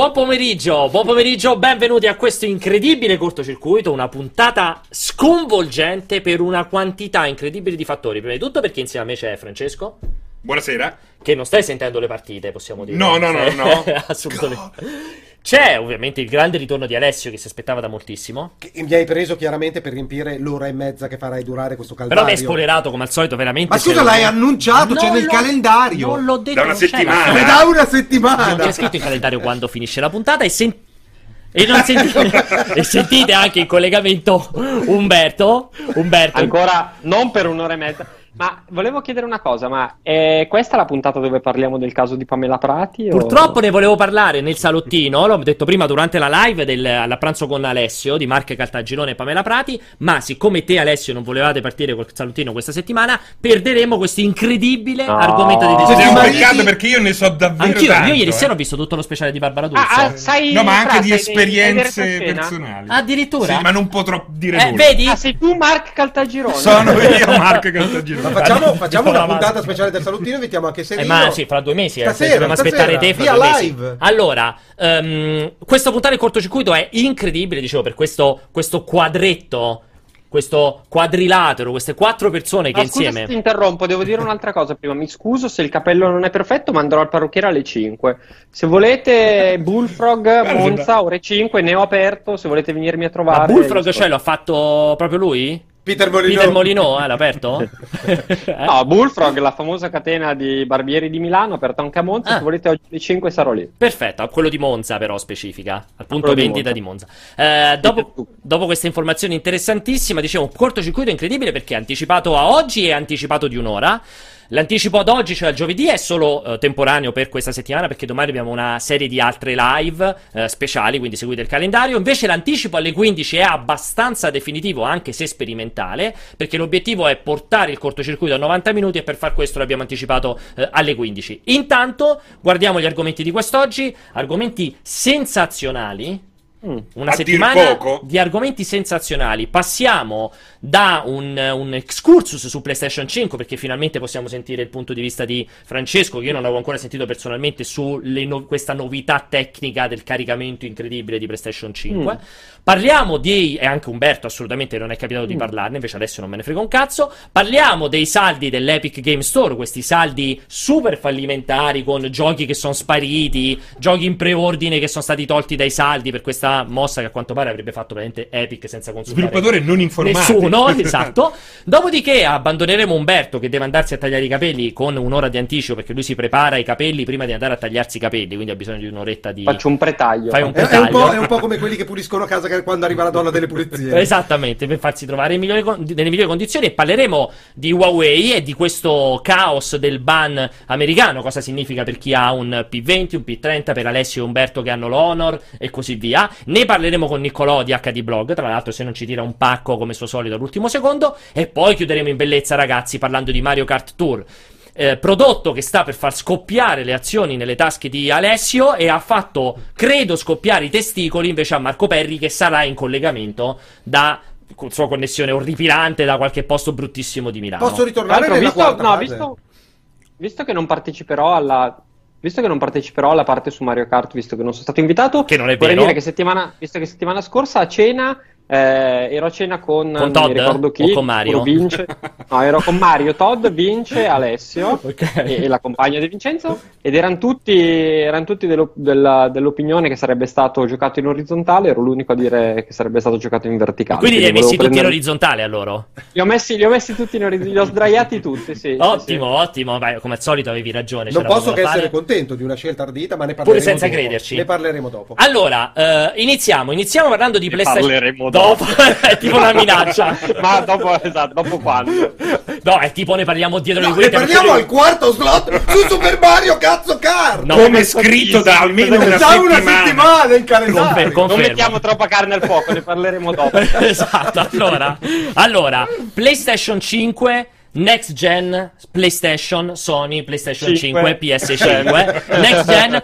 Buon pomeriggio, buon pomeriggio, benvenuti a questo incredibile cortocircuito, una puntata sconvolgente per una quantità incredibile di fattori. Prima di tutto perché insieme a me c'è Francesco. Buonasera. Che non stai sentendo le partite, possiamo dire. No, no, no, no. Assolutamente. C'è ovviamente il grande ritorno di Alessio che si aspettava da moltissimo. Che mi hai preso chiaramente per riempire l'ora e mezza che farai durare questo calvario. Però mi hai spoilerato come al solito, veramente. Ma scusa, l'hai annunciato, c'è nel calendario. Non l'ho detto Da una non c'è settimana. È da una Non settimana. c'è scritto in calendario quando finisce la puntata e sen- E, non sentite, e sentite anche in collegamento Umberto. Umberto. Ancora non per un'ora e mezza. Ma volevo chiedere una cosa, ma è questa la puntata dove parliamo del caso di Pamela Prati? o- Purtroppo ne volevo parlare nel salottino, l'ho detto prima durante la live del, alla pranzo con Alessio di Marche Caltagirone e Pamela Prati, ma siccome te Alessio non volevate partire col salottino questa settimana, perderemo questo incredibile No. argomento di Ed è discussione. un peccato perché io ne so davvero Anch'io, tanto. io ieri eh. sera ho visto tutto lo speciale di Barbara D'Urso. Ah, ah, sai, No, ma anche Fra, di esperienze personali. Addirittura? Sì, ma non potrò dire Eh, nulla. vedi? Ah, sei tu Mark Caltagirone? Sono io, Marco Caltagirone. Ma facciamo, facciamo una puntata speciale del salottino, invitiamo anche Eh, Serino. ma sì, fra due mesi, eh, Stasera, se dobbiamo aspettare stasera, te fra via due mesi. live. Allora, ehm, questa puntata cortocircuito è incredibile, dicevo, per questo, questo quadretto, questo quadrilatero, queste quattro persone che Ma scusa insieme... se ti interrompo, devo dire un'altra cosa prima. Mi scuso se il capello non è perfetto, ma andrò al parrucchiere alle 5. Se volete Bullfrog, Monza, ore 5, ne ho aperto. Se volete venirmi a Ma trovare. Bullfrog, cioè, l'ha fatto proprio lui? Peter Molino. Peter Molino, eh, l'ha aperto? Eh? No, Bullfrog, la famosa catena di barbieri di Milano, aperta anche a Monza. Ah. Se volete oggi alle 5 sarò lì. Perfetto, quello di Monza però specifica, al punto Quello di vendita di Monza. Eh, dopo, dopo questa informazione interessantissima, dicevo, un cortocircuito incredibile perché è anticipato a oggi e anticipato di un'ora. L'anticipo ad oggi, cioè al giovedì, è solo eh, temporaneo per questa settimana perché domani abbiamo una serie di altre live eh, speciali, quindi seguite il calendario. Invece l'anticipo alle 15 è abbastanza definitivo, anche se sperimentale, perché l'obiettivo è portare il cortocircuito a 90 minuti e per far questo l'abbiamo anticipato eh, alle 15. Intanto guardiamo gli argomenti di quest'oggi, argomenti sensazionali. Mm. Una A settimana di argomenti sensazionali. Passiamo da un, un excursus su PlayStation 5, perché finalmente possiamo sentire il punto di vista di Francesco, che io non avevo ancora sentito personalmente, su no- questa novità tecnica del caricamento incredibile di PlayStation 5. Mm. Parliamo di. e anche Umberto assolutamente non è capitato di Mm. parlarne, invece adesso non me ne frega un cazzo. Parliamo dei saldi dell'Epic Game Store, questi saldi super fallimentari con giochi che sono spariti, giochi in preordine che sono stati tolti dai saldi per questa mossa che a quanto pare avrebbe fatto veramente Epic senza consultare Sviluppatore non informato. Nessuno, esatto. Dopodiché abbandoneremo Umberto che deve andarsi a tagliare i capelli con un'ora di anticipo perché lui si prepara i capelli prima di andare a tagliarsi i capelli, quindi ha bisogno di un'oretta di... Faccio un pretaglio. Fai un È, è un po', è un po' come quelli che puliscono casa che- quando arriva la donna delle pulizie. Esattamente, per farsi trovare migliori nelle migliori condizioni e parleremo di Huawei e di questo caos del ban americano, cosa significa per chi ha un P20, un P30, per Alessio e Umberto che hanno l'Honor e così via. Ne parleremo con Niccolò di HD Blog, tra l'altro se non ci tira un pacco come suo solito all'ultimo secondo, e poi chiuderemo in bellezza ragazzi parlando di Mario Kart Tour. Eh, prodotto che sta per far scoppiare le azioni nelle tasche di Alessio e ha fatto, credo, scoppiare i testicoli invece a Marco Perri che sarà in collegamento da con sua connessione orripilante da qualche posto bruttissimo di Milano. Posso ritornare nella visto, quarta no, fase? visto, visto che non parteciperò alla. Visto che non parteciperò alla parte su Mario Kart, visto che non sono stato invitato, Che non è vorrei vero. dire che settimana, visto che settimana scorsa a cena eh, ero a cena con, Con non Todd? mi ricordo chi, O con Mario? Vince, no, ero con Mario, Todd, Vince, Alessio Ok. e, e la compagna di Vincenzo ed erano tutti, eran tutti dello- della- dell'opinione che sarebbe stato giocato in orizzontale, ero l'unico a dire che sarebbe stato giocato in verticale. Quindi li hai messi tutti in prendere- orizzontale a loro. Li ho messi, li ho messi tutti in orizzontale, li ho sdraiati tutti, sì. sì, Ottimo, ottimo. Vai, come al solito avevi ragione. Non posso che essere fare. contento di una scelta ardita, ma ne parleremo senza dopo. crederci. Ne parleremo dopo. Allora, eh, iniziamo. Iniziamo parlando di Ne PlayStation. parleremo dopo, è tipo una minaccia. Ma dopo, esatto, dopo quando? No, è tipo ne parliamo dietro No, le ne quinte. parliamo al quarto slot su Super Mario cazzo kart! No, Come scritto da almeno una da una settimana. settimana in Confer- calendario! Non confermo. mettiamo troppa carne al fuoco, ne parleremo dopo. esatto, allora, allora, PlayStation 5 Next gen PlayStation, Sony, PlayStation 5, Cinque. PS5, Next gen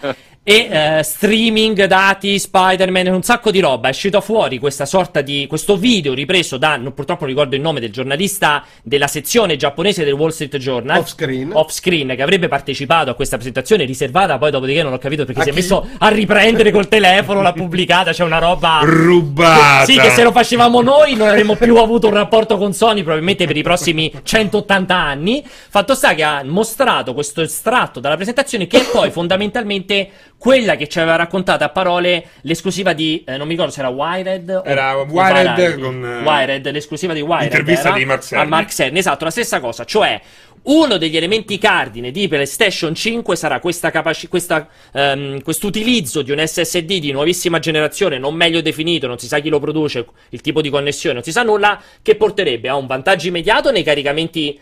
e eh, streaming, dati, Spider-Man, un sacco di roba. È uscito fuori questa sorta di questo video ripreso da, non- purtroppo non ricordo il nome del giornalista della sezione giapponese del Wall Street Journal. Off screen. Off screen, che avrebbe partecipato a questa presentazione riservata, poi dopodiché non ho capito perché A si è chi? messo a riprendere col telefono, l'ha pubblicata, c'è una roba... Rubata. Sì, che se lo facevamo noi non avremmo più avuto un rapporto con Sony probabilmente per i prossimi 180 anni. Fatto sta che ha mostrato questo estratto dalla presentazione che è poi fondamentalmente quella che ci aveva raccontato a parole l'esclusiva di, eh, non mi ricordo se era Wired o Era o Wired Variety. con, eh, Wired, l'esclusiva di Wired. l'intervista era di Mark Cerny. A Mark Cerny, esatto, la stessa cosa, cioè uno degli elementi cardine di PlayStation 5 sarà questa capaci- questa, ehm, quest'utilizzo di un SSD di nuovissima generazione, non meglio definito, non si sa chi lo produce, il tipo di connessione, non si sa nulla, che porterebbe a un vantaggio immediato nei caricamenti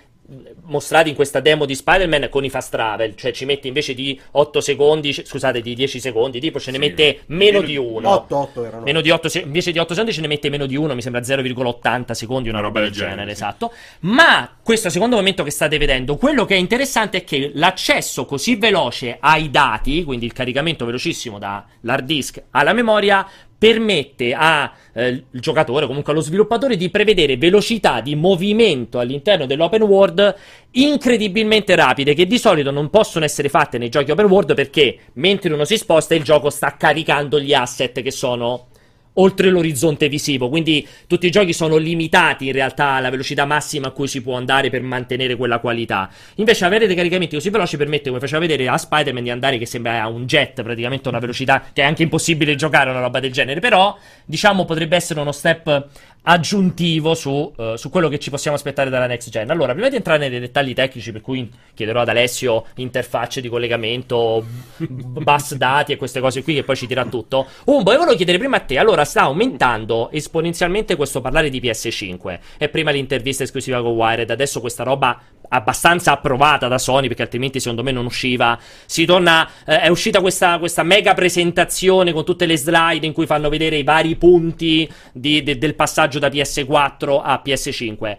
mostrati in questa demo di Spider-Man con i fast travel, cioè ci mette invece di 8 secondi, scusate, di 10 secondi, tipo ce ne Sì. mette meno Meno di di- uno. 8, 8 erano. Meno di 8 se- invece di 8 secondi ce ne mette meno di 1, mi sembra 0,80 secondi, una, roba del genere, sì. esatto. Ma questo secondo momento che state vedendo, quello che è interessante è che l'accesso così veloce ai dati, quindi il caricamento velocissimo dall'hard disk alla memoria, permette al giocatore, comunque allo sviluppatore, di prevedere velocità di movimento all'interno dell'open world incredibilmente rapide, che di solito non possono essere fatte nei giochi open world perché mentre uno si sposta il gioco sta caricando gli asset che sono oltre l'orizzonte visivo, quindi tutti i giochi sono limitati in realtà alla velocità massima a cui si può andare per mantenere quella qualità. Invece avere dei caricamenti così veloci permette, come faceva vedere a Spider-Man, di andare che sembra a un jet, praticamente una velocità che è anche impossibile giocare una roba del genere, però diciamo potrebbe essere uno step aggiuntivo su, eh, su quello che ci possiamo aspettare dalla next gen. Allora, prima di entrare nei dettagli tecnici, per cui chiederò ad Alessio interfacce di collegamento, bus dati e queste cose qui che poi ci dirà tutto. Umbo, io volevo chiedere prima a te, allora sta aumentando esponenzialmente questo parlare di PS5 e prima l'intervista esclusiva con Wired, adesso questa roba abbastanza approvata da Sony perché altrimenti secondo me non usciva. Si torna, eh, è uscita questa, questa mega presentazione con tutte le slide in cui fanno vedere i vari punti di- de- del passaggio da PS4 a PS5.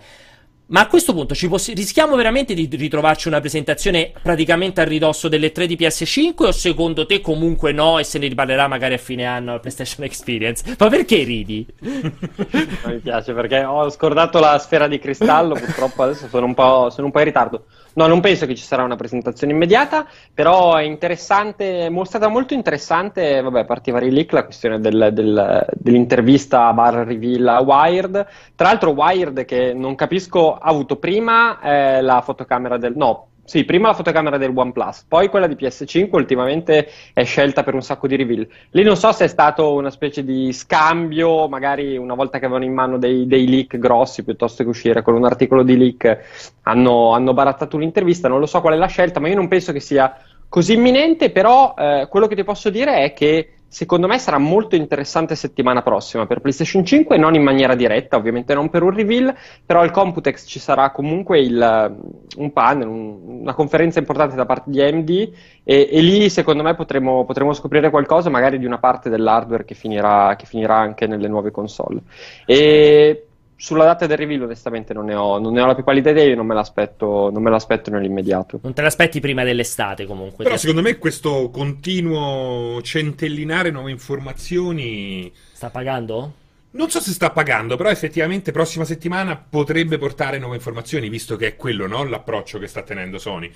Ma a questo punto ci possi- rischiamo veramente di ritrovarci una presentazione praticamente a ridosso delle 3 di PS5 o secondo te comunque no e se ne riparlerà magari a fine anno alla PlayStation Experience? Ma perché ridi? Mi piace perché ho scordato la sfera di cristallo, purtroppo adesso sono un po', sono un po' in ritardo. No, non penso che ci sarà una presentazione immediata, però è interessante, è stata molto interessante, vabbè, a vari leak, la questione del- del- dell'intervista bar reveal a Wired. Tra l'altro Wired che non capisco ha avuto prima eh, la fotocamera del... no, sì, prima la fotocamera del OnePlus, poi quella di PS5 ultimamente è scelta per un sacco di reveal. Lì non so se è stato una specie di scambio, magari una volta che avevano in mano dei, dei leak grossi, piuttosto che uscire con un articolo di leak, hanno, hanno barattato l'intervista, non lo so qual è la scelta, ma io non penso che sia così imminente, però eh, quello che ti posso dire è che secondo me sarà molto interessante settimana prossima per PlayStation 5, non in maniera diretta, ovviamente non per un reveal, però al Computex ci sarà comunque il, un panel, un- una conferenza importante da parte di AMD e, e lì secondo me potremo, potremo scoprire qualcosa magari di una parte dell'hardware che finirà, che finirà anche nelle nuove console. E sulla data del reveal onestamente non ne ho, non ne ho la più pallida idea, io non me l'aspetto, non me l'aspetto nell'immediato. Non te l'aspetti prima dell'estate comunque. Però secondo me questo continuo centellinare nuove informazioni Sta pagando? non so se sta pagando, però effettivamente prossima settimana potrebbe portare nuove informazioni, visto che è quello, no? L'approccio che sta tenendo Sony.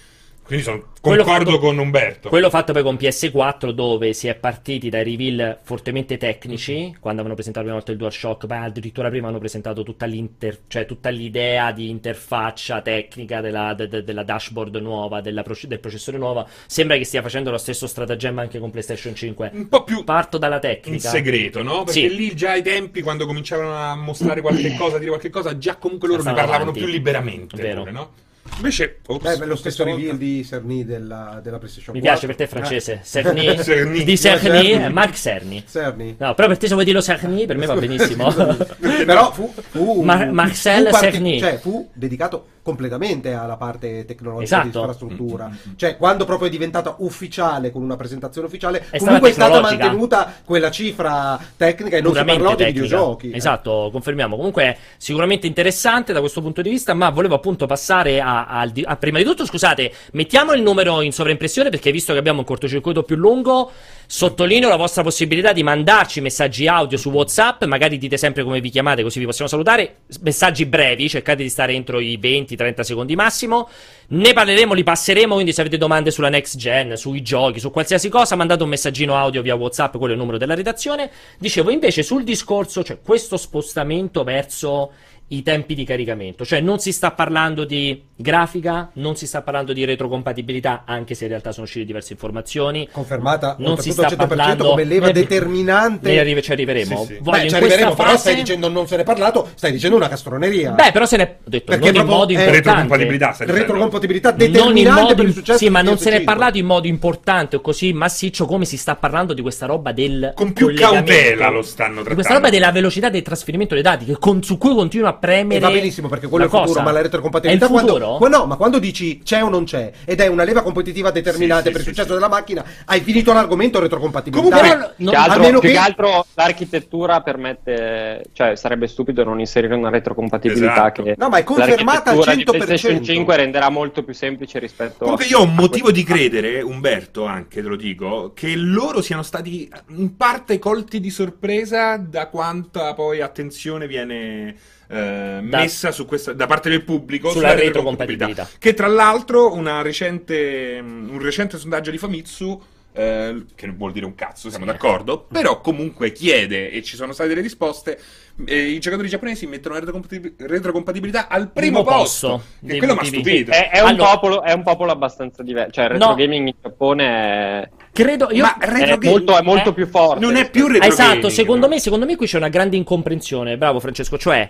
Quindi sono, concordo fatto- con Umberto. Quello fatto poi con PS4 dove si è partiti dai reveal fortemente tecnici, quando avevano presentato la prima volta il DualShock, ma addirittura prima hanno presentato tutta, l'inter- cioè tutta l'idea di interfaccia tecnica della, de- de- della dashboard nuova, della proce- del processore nuovo. Sembra che stia facendo lo stesso stratagemma anche con PlayStation 5. Un po' più Parto dalla in tecnica. segreto, no? Perché Sì. lì già ai tempi, quando cominciavano a mostrare qualche cosa, a dire qualche cosa, già comunque loro ne parlavano avanti. più liberamente. Vero. pure, no? Invece, ops, Beh, beh, lo stesso reveal volta- di Cerny della, della PlayStation Mi 4. piace per te francese. Cerny. Cerny. Di Cerny, Cerny. eh, Mark Cerny. Cerny. No, però per te se vuoi dirlo Cerny, per me va benissimo. Però fu, fu Mar- Marcel fu parti- Cerny. cioè fu dedicato completamente alla parte tecnologica Esatto. di infrastruttura. Cioè, quando proprio è diventata ufficiale con una presentazione ufficiale, È comunque è stata stata tecnologica. mantenuta quella cifra tecnica e non si parlò di tecnica. videogiochi. Esatto, confermiamo. Comunque è sicuramente interessante da questo punto di vista, ma volevo appunto passare a, al di- a- prima di tutto, scusate, mettiamo il numero in sovraimpressione perché visto che abbiamo un cortocircuito più lungo, sottolineo la vostra possibilità di mandarci messaggi audio su WhatsApp, magari dite sempre come vi chiamate così vi possiamo salutare, messaggi brevi, cercate di stare entro i 20-30 secondi massimo. Ne parleremo, li passeremo, quindi se avete domande sulla next gen, sui giochi, su qualsiasi cosa, mandate un messaggino audio via WhatsApp, quello è il numero della redazione. Dicevo invece sul discorso, cioè questo spostamento verso i tempi di caricamento, cioè non si sta parlando di grafica, non si sta parlando di retrocompatibilità, anche se in realtà sono uscite diverse informazioni. Confermata Non si sta al 100% parlando come leva ne- determinante. Ne arrive- ci arriveremo. Sì, sì. Voglio Beh, ci arriveremo, però fase- stai dicendo non se ne è parlato, stai dicendo una castroneria. Beh, però se ne ho detto Perché non in modo è- importante. Retrocompatibilità, retrocompatibilità non in determinante modo per il successo sì, ma di non se ne è PS5. parlato in modo importante o così massiccio come si sta parlando di questa roba del Con più cautela lo stanno di trattando. questa roba della velocità del trasferimento dei dati che con- su cui continua a premere E va benissimo perché quello è il futuro, cosa. ma la retrocompatibilità è il futuro? quando, qua- no, ma quando dici c'è o non c'è ed è una leva competitiva determinante Sì, sì, per il sì, successo sì. della macchina, hai finito l'argomento retrocompatibilità. Comunque, però, Più non- che altro, almeno più che- che altro l'architettura permette, cioè sarebbe stupido non inserire una retrocompatibilità Esatto. che No, ma è confermata al l'architettura di 100%. PlayStation 5 renderà molto più semplice rispetto Comunque a io ho un motivo di credere, Umberto, anche te lo dico, che loro siano stati in parte colti di sorpresa da quanta poi attenzione viene eh, messa su questa, da parte del pubblico Sulla retrocompatibilità. Che tra l'altro una recente, un recente sondaggio di Famitsu eh, che non vuol dire un cazzo, siamo Sì. d'accordo, però comunque chiede e ci sono state delle risposte. eh, I giocatori giapponesi mettono la retrocompatib- retrocompatibilità al primo, Primo posto, posto dei quello mi ha stupito. È, è un Allora- popolo, è un popolo abbastanza diverso. Cioè, il retro No. gaming in Giappone è, credo io Ma è retro gaming molto, è molto eh, più forte. non è più retro esatto, gaming, secondo no? me, secondo me qui c'è una grande incomprensione, bravo Francesco, cioè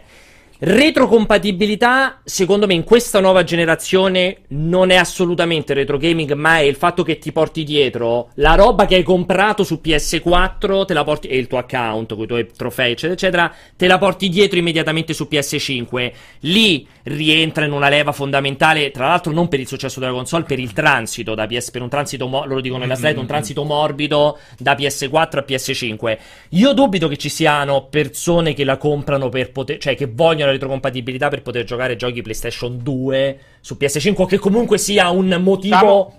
retrocompatibilità, secondo me in questa nuova generazione non è assolutamente retro gaming, ma è il fatto che ti porti dietro la roba che hai comprato su PS4, te la porti e il tuo account con i tuoi trofei, eccetera, eccetera, te la porti dietro immediatamente su PS5. Lì rientra in una leva fondamentale, tra l'altro non per il successo della console, per il transito da PS per un transito mo- loro dicono nella slide un transito morbido da PS4 a PS5. Io dubito che ci siano persone che la comprano per poter, cioè che vogliono la retrocompatibilità per poter giocare giochi PlayStation 2 su PS5 o che comunque sia un motivo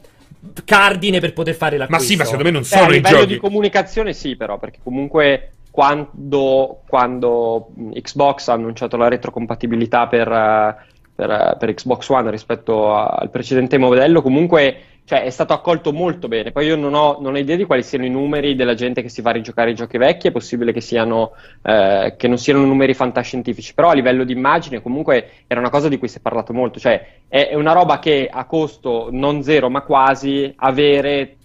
cardine per poter fare Ma l'acquisto. sì, ma secondo me non Eh, a sono i livello giochi. di comunicazione sì, però, perché comunque quando, quando Xbox ha annunciato la retrocompatibilità per, eh, per, per Xbox One rispetto a- al precedente modello, comunque cioè, è stato accolto molto bene. Poi io non ho, non ho idea di quali siano i numeri della gente che si va a rigiocare i giochi vecchi, è possibile che, siano, eh, che non siano numeri fantascientifici, però a livello di immagine comunque era una cosa di cui si è parlato molto, cioè è, è una roba che a costo non zero ma quasi avere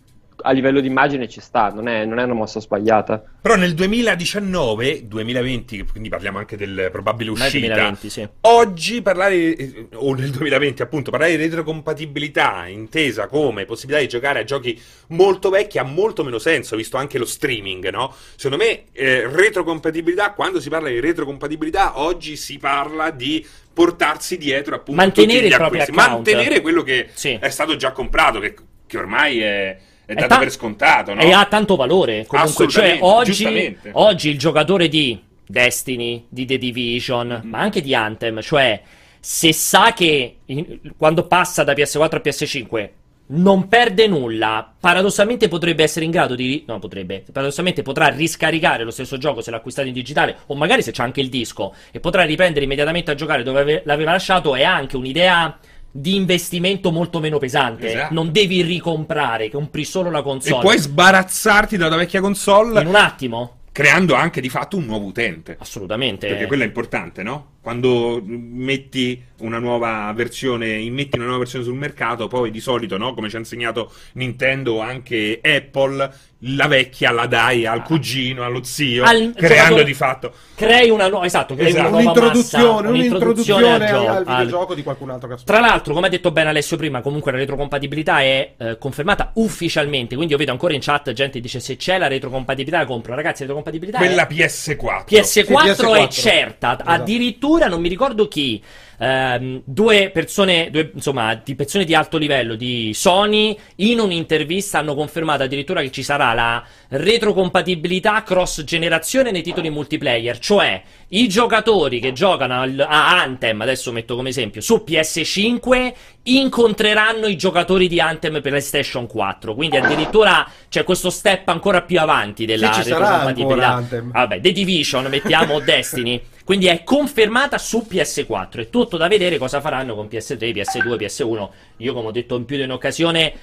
a livello di immagine ci sta, non è, non è una mossa sbagliata. Però nel 2019, 2020, quindi parliamo anche del probabile uscita. 2020, sì. Oggi parlare, eh, o nel 2020 appunto, parlare di retrocompatibilità intesa come possibilità di giocare a giochi molto vecchi ha molto meno senso, visto anche lo streaming, no? Secondo me eh, retrocompatibilità, quando si parla di retrocompatibilità, oggi si parla di portarsi dietro appunto Mantenere tutti gli acquisti, mantenere quello che Sì. è stato già comprato, che, che ormai è, è dato ta- per scontato, no? E ha tanto valore. Comunque, cioè, oggi, oggi il giocatore di Destiny, di The Division, Mm-hmm. ma anche di Anthem, cioè, se sa che in- quando passa da PS4 a PS5 non perde nulla, paradossalmente potrebbe essere in grado di. No, potrebbe. Paradossalmente potrà riscaricare lo stesso gioco se l'ha acquistato in digitale, o magari se c'è anche il disco, e potrà riprendere immediatamente a giocare dove ave- l'aveva lasciato. È anche un'idea di investimento molto meno pesante. Esatto. Non devi ricomprare, compri solo la E console. puoi sbarazzarti dalla vecchia console In un attimo? creando anche di fatto un nuovo utente. Assolutamente. Perché quello è importante, no? Quando metti una nuova versione, immetti una nuova versione sul mercato, poi di solito, no? Come ci ha insegnato Nintendo o anche Apple, la vecchia la dai al cugino, allo zio, Al creando giocatore- di fatto. Crei una nuova, esatto, crei Esatto. una nuova Un'introduzione, massa, un'introduzione al al, gioco, al al- videogioco di qualcun altro che Tra l'altro, come ha detto bene Alessio prima, comunque la retrocompatibilità è eh, confermata ufficialmente. Quindi io vedo ancora in chat gente che dice se c'è la retrocompatibilità la compro. Ragazzi, la retrocompatibilità Quella è PS4. PS4, Sì, è PS4. certa. Esatto. Addirittura non mi ricordo chi. Ehm, due persone, due, insomma, di persone di alto livello di Sony in un'intervista hanno confermato addirittura che ci sarà la retrocompatibilità cross generazione nei titoli multiplayer, cioè i giocatori che giocano al- a Anthem, adesso metto come esempio, su PS5 incontreranno i giocatori di Anthem PlayStation 4, quindi addirittura c'è questo step ancora più avanti della Sì, retrocompatibilità. Vabbè, The Division, mettiamo Destiny. Quindi è confermata su PS4. È tutto da vedere cosa faranno con PS3, PS2, PS1. Io, come ho detto in più di un'occasione,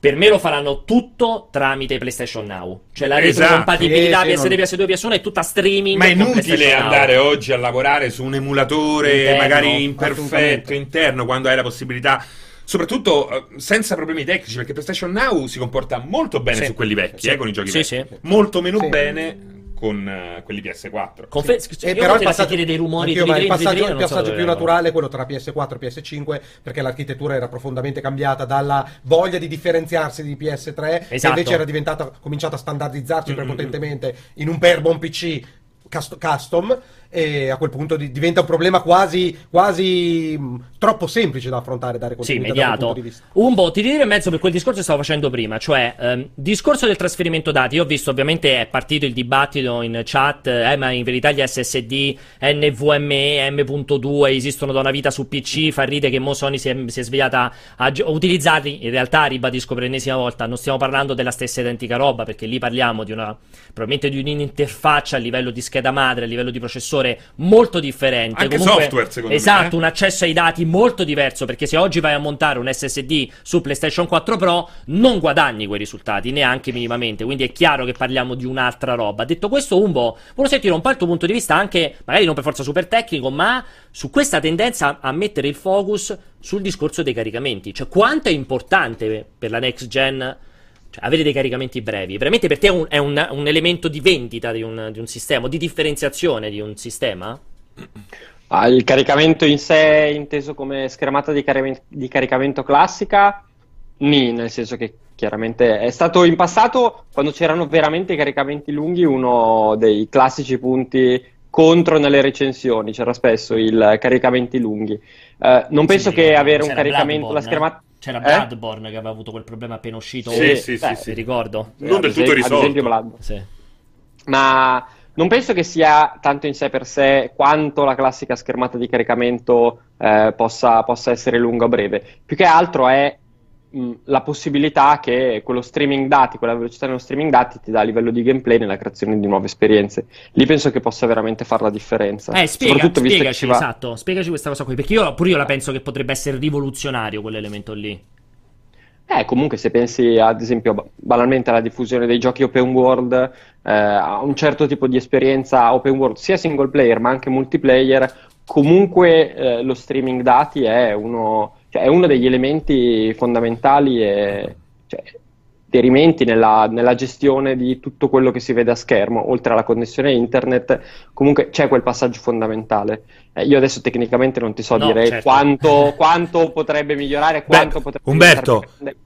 per me lo faranno tutto tramite PlayStation Now. Cioè la Esatto. retrocompatibilità sì, PS3, PS2, PS1 è tutta streaming. Ma è inutile PlayStation Now. andare oggi a lavorare su un emulatore Interno, magari imperfetto, interno, quando hai la possibilità. Soprattutto eh, senza problemi tecnici, perché PlayStation Now si comporta molto bene Sì. su quelli vecchi, Sì. eh, con i giochi Sì, vecchi. sì. Molto meno Sì. bene con eh, quelli PS4. Confe- E io però il passaggio, dei rumori anch'io, ma il passaggio, il so passaggio dove più naturale è quello tra PS4 e PS5 perché l'architettura era profondamente cambiata dalla voglia di differenziarsi di PS3 che Esatto. invece era diventata cominciata a standardizzarsi Mm-hmm. prepotentemente in un per buon PC cust- custom e a quel punto di- diventa un problema quasi, quasi mh, troppo semplice da affrontare dare Sì, immediato. punto di vista. Un po' ti tiro in mezzo per quel discorso che stavo facendo prima, cioè ehm, discorso del trasferimento dati. Io ho visto ovviamente è partito il dibattito in chat, eh, ma in verità gli SSD NVMe M.2 esistono da una vita su PC, fa ride che mo Sony si è, si è svegliata a utilizzarli. In realtà, ribadisco per l'ennesima volta, non stiamo parlando della stessa identica roba, perché lì parliamo di una probabilmente di un'interfaccia a livello di scheda madre, a livello di processore molto differente. Anche Comunque- software, secondo me, Esatto, eh. un accesso ai dati molto diverso perché se oggi vai a montare un SSD su PlayStation 4 Pro non guadagni quei risultati neanche minimamente, quindi è chiaro che parliamo di un'altra roba. Detto questo, Umbo, volevo sentire un po' il tuo punto di vista anche, magari non per forza super tecnico, ma su questa tendenza a mettere il focus sul discorso dei caricamenti, cioè quanto è importante per la next gen cioè, avere dei caricamenti brevi. Veramente per te è un, è un- un elemento di vendita di un, di un sistema, di differenziazione di un sistema? Ah, il caricamento in sé, inteso come schermata di, cari- di caricamento classica, nì, nel senso che chiaramente è stato in passato, quando c'erano veramente i caricamenti lunghi, uno dei classici punti contro nelle recensioni, c'era spesso il caricamenti lunghi. Eh, non penso Sì, che avere un caricamento, la schermata... C'era Eh? Bloodborne che aveva avuto quel problema appena uscito. Sì, Sì, sì, beh, sì, ricordo. Non del tutto risolto. Ad esempio Bloodborne. Sì. ma non penso che sia tanto in sé per sé quanto la classica schermata di caricamento eh, possa, possa essere lunga o breve. Più che altro è mh, la possibilità che quello streaming dati, quella velocità nello streaming dati ti dà a livello di gameplay nella creazione di nuove esperienze. Lì penso che possa veramente fare la differenza. Eh, spiega, spiegaci, ci va... esatto, spiegaci questa cosa qui, perché io, pure io la penso che potrebbe essere rivoluzionario quell'elemento lì. Eh, comunque se pensi ad esempio ba- banalmente alla diffusione dei giochi open world, eh, a un certo tipo di esperienza open world, sia single player ma anche multiplayer, comunque eh, lo streaming dati è uno, cioè, è uno degli elementi fondamentali e cioè, derimenti nella, nella gestione di tutto quello che si vede a schermo, oltre alla connessione internet, comunque c'è quel passaggio fondamentale. Eh, io adesso tecnicamente non ti so No, dire certo. quanto, quanto potrebbe migliorare, quanto potrebbe Umberto, diventare-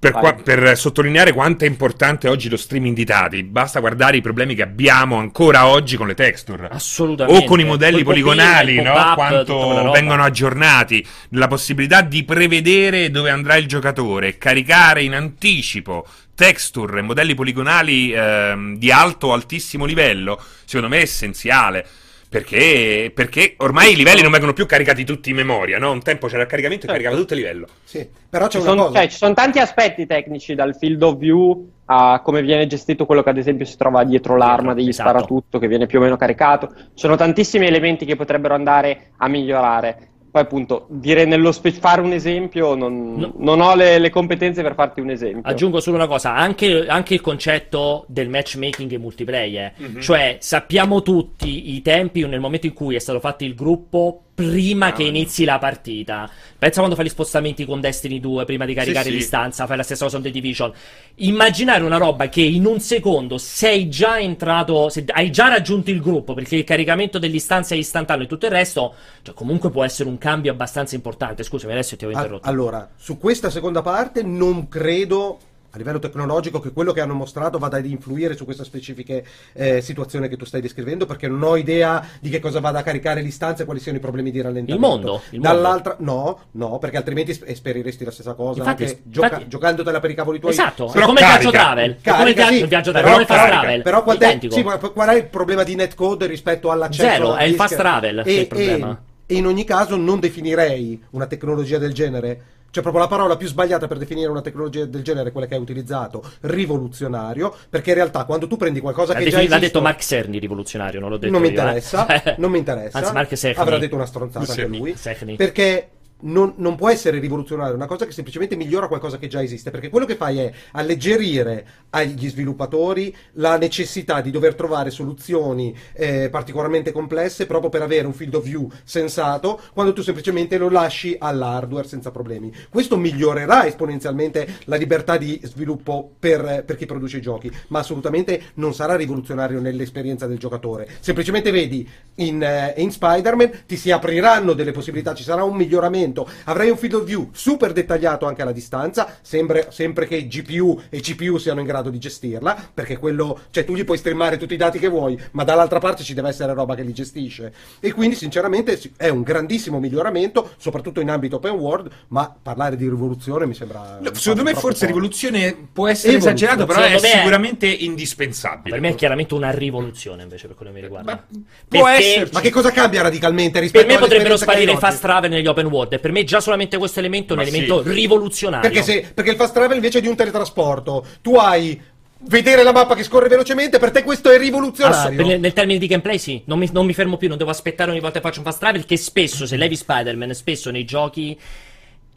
Per, qua- per sottolineare quanto è importante oggi lo streaming di dati, basta guardare i problemi che abbiamo ancora oggi con le texture. Assolutamente. O con i modelli popino, poligonali, il no? quanto vengono aggiornati, la possibilità di prevedere dove andrà il giocatore, caricare in anticipo texture e modelli poligonali ehm, di alto o altissimo livello, secondo me è essenziale. Perché, perché ormai i livelli non vengono più caricati tutti in memoria, no? Un tempo c'era il caricamento e Certo. caricava tutto il livello. Sì, però c'è Ci una sono, cosa. cioè, ci sono tanti aspetti tecnici, dal field of view a come viene gestito quello che ad esempio si trova dietro l'arma degli esatto. sparatutto, che viene più o meno caricato. Ci sono tantissimi elementi che potrebbero andare a migliorare. Poi appunto, dire nello spe- fare un esempio, non, No. non ho le, le competenze per farti un esempio. Aggiungo solo una cosa, anche, anche il concetto del matchmaking e multiplayer, Mhm. cioè sappiamo tutti i tempi nel momento in cui è stato fatto il gruppo prima che inizi la partita. Pensa quando fai gli spostamenti con Destiny 2 prima di caricare sì. l'istanza, fai la stessa cosa con The Division. Immaginare una roba che in un secondo sei già entrato, se- hai già raggiunto il gruppo perché il caricamento dell'istanza è istantaneo e tutto il resto, cioè comunque può essere un cambio abbastanza importante. Scusami, adesso ti ho interrotto. Allora, su questa seconda parte non credo a livello tecnologico che quello che hanno mostrato vada ad influire su questa specifica eh, situazione che tu stai descrivendo perché non ho idea di che cosa vada a caricare l'istanza e quali siano i problemi di rallentamento. Il mondo, il Dall'altra no, no, perché altrimenti es- esperiresti la stessa cosa Infatti- anche gioca- infatti- giocandotela per i cavoli tuoi. Esatto, è Però come il viaggio carica. travel. È come Carica, viaggio, sì, viaggio però travel, il fast carica. travel. Però qual è, sì, qual è il problema di netcode rispetto all'accesso Zero, è il fast travel è il problema. E, e in ogni caso non definirei una tecnologia del genere, cioè proprio la parola più sbagliata per definire una tecnologia del genere, quella che hai utilizzato, rivoluzionario, perché in realtà quando tu prendi qualcosa L'ha, che detto- già l'ha detto Mark Cerny rivoluzionario, non l'ho detto non mi io, eh. interessa, non mi interessa. Anzi, Mark Cerny. avrà detto una stronzata anche lui, Cerny. perché non, non può essere rivoluzionario, è una cosa che semplicemente migliora qualcosa che già esiste, perché quello che fai è alleggerire agli sviluppatori la necessità di dover trovare soluzioni eh, particolarmente complesse proprio per avere un field of view sensato, quando tu semplicemente lo lasci all'hardware senza problemi. Questo migliorerà esponenzialmente la libertà di sviluppo per, per chi produce i giochi, ma assolutamente non sarà rivoluzionario nell'esperienza del giocatore. Semplicemente vedi in, eh, in Spider-Man ti si apriranno delle possibilità, ci sarà un miglioramento, avrai un field of view super dettagliato anche alla distanza, sempre, sempre che GPU e CPU siano in grado di gestirla, perché quello, cioè tu gli puoi streamare tutti i dati che vuoi, ma dall'altra parte ci deve essere roba che li gestisce. E quindi sinceramente è un grandissimo miglioramento, soprattutto in ambito open world, ma parlare di rivoluzione mi sembra... No, secondo me forse poco. rivoluzione può essere Evoluzione. esagerato, però è Secondo me è- sicuramente indispensabile. Per me è chiaramente una rivoluzione invece per quello che mi riguarda. Ma può Perché esserci. Ma che cosa cambia radicalmente rispetto Per me potrebbero sparire i fast travel negli open world e per me già solamente questo elemento è un Ma elemento sì. rivoluzionario. Perché, se, perché il fast travel invece di un teletrasporto, tu hai vedere la mappa che scorre velocemente, per te questo è Asso- rivoluzionario. nel, nel termine di gameplay sì, non mi, non mi fermo più, non devo aspettare ogni volta che faccio un fast travel che spesso, se levi Spider-Man, spesso nei giochi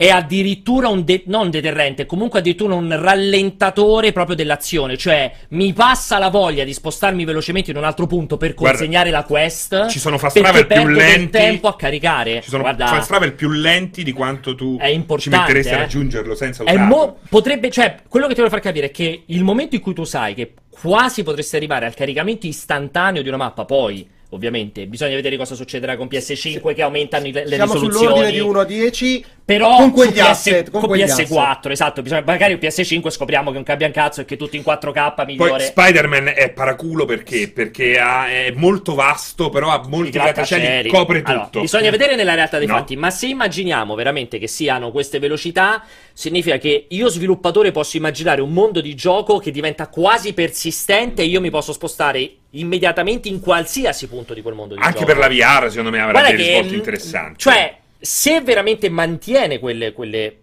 è addirittura un de- non deterrente, comunque addirittura un rallentatore proprio dell'azione, cioè mi passa la voglia di spostarmi velocemente in un altro punto per Guarda, consegnare la quest. ci sono fast travel più lenti. tempo a caricare. Ci sono Guarda, fast travel più lenti di quanto tu ci metteresti a eh. raggiungerlo senza usarlo. mo- potrebbe, cioè, quello che ti voglio far capire è che il momento in cui tu sai che quasi potresti arrivare al caricamento istantaneo di una mappa, poi, ovviamente, bisogna vedere cosa succederà con PS5 che aumentano i- le Siamo risoluzioni. sull'ordine di 1 a 10, Però con quegli PS asset, con con quegli PS4, esatto, bisogna, magari un PS5 scopriamo che non cambia un cazzo e che tutto in 4K Poi migliore. Spider-Man è paraculo perché? Perché ha- è molto vasto, però ha molti grattacieli. copre Allora, tutto. bisogna vedere nella realtà dei No. fatti, ma se immaginiamo veramente che siano queste velocità, significa che io sviluppatore posso immaginare un mondo di gioco che diventa quasi persistente e io mi posso spostare immediatamente in qualsiasi punto di quel mondo di Anche gioco. per la VR, secondo me, avrà Guarda dei risvolti interessanti. Cioè, se veramente mantiene quelle, quelle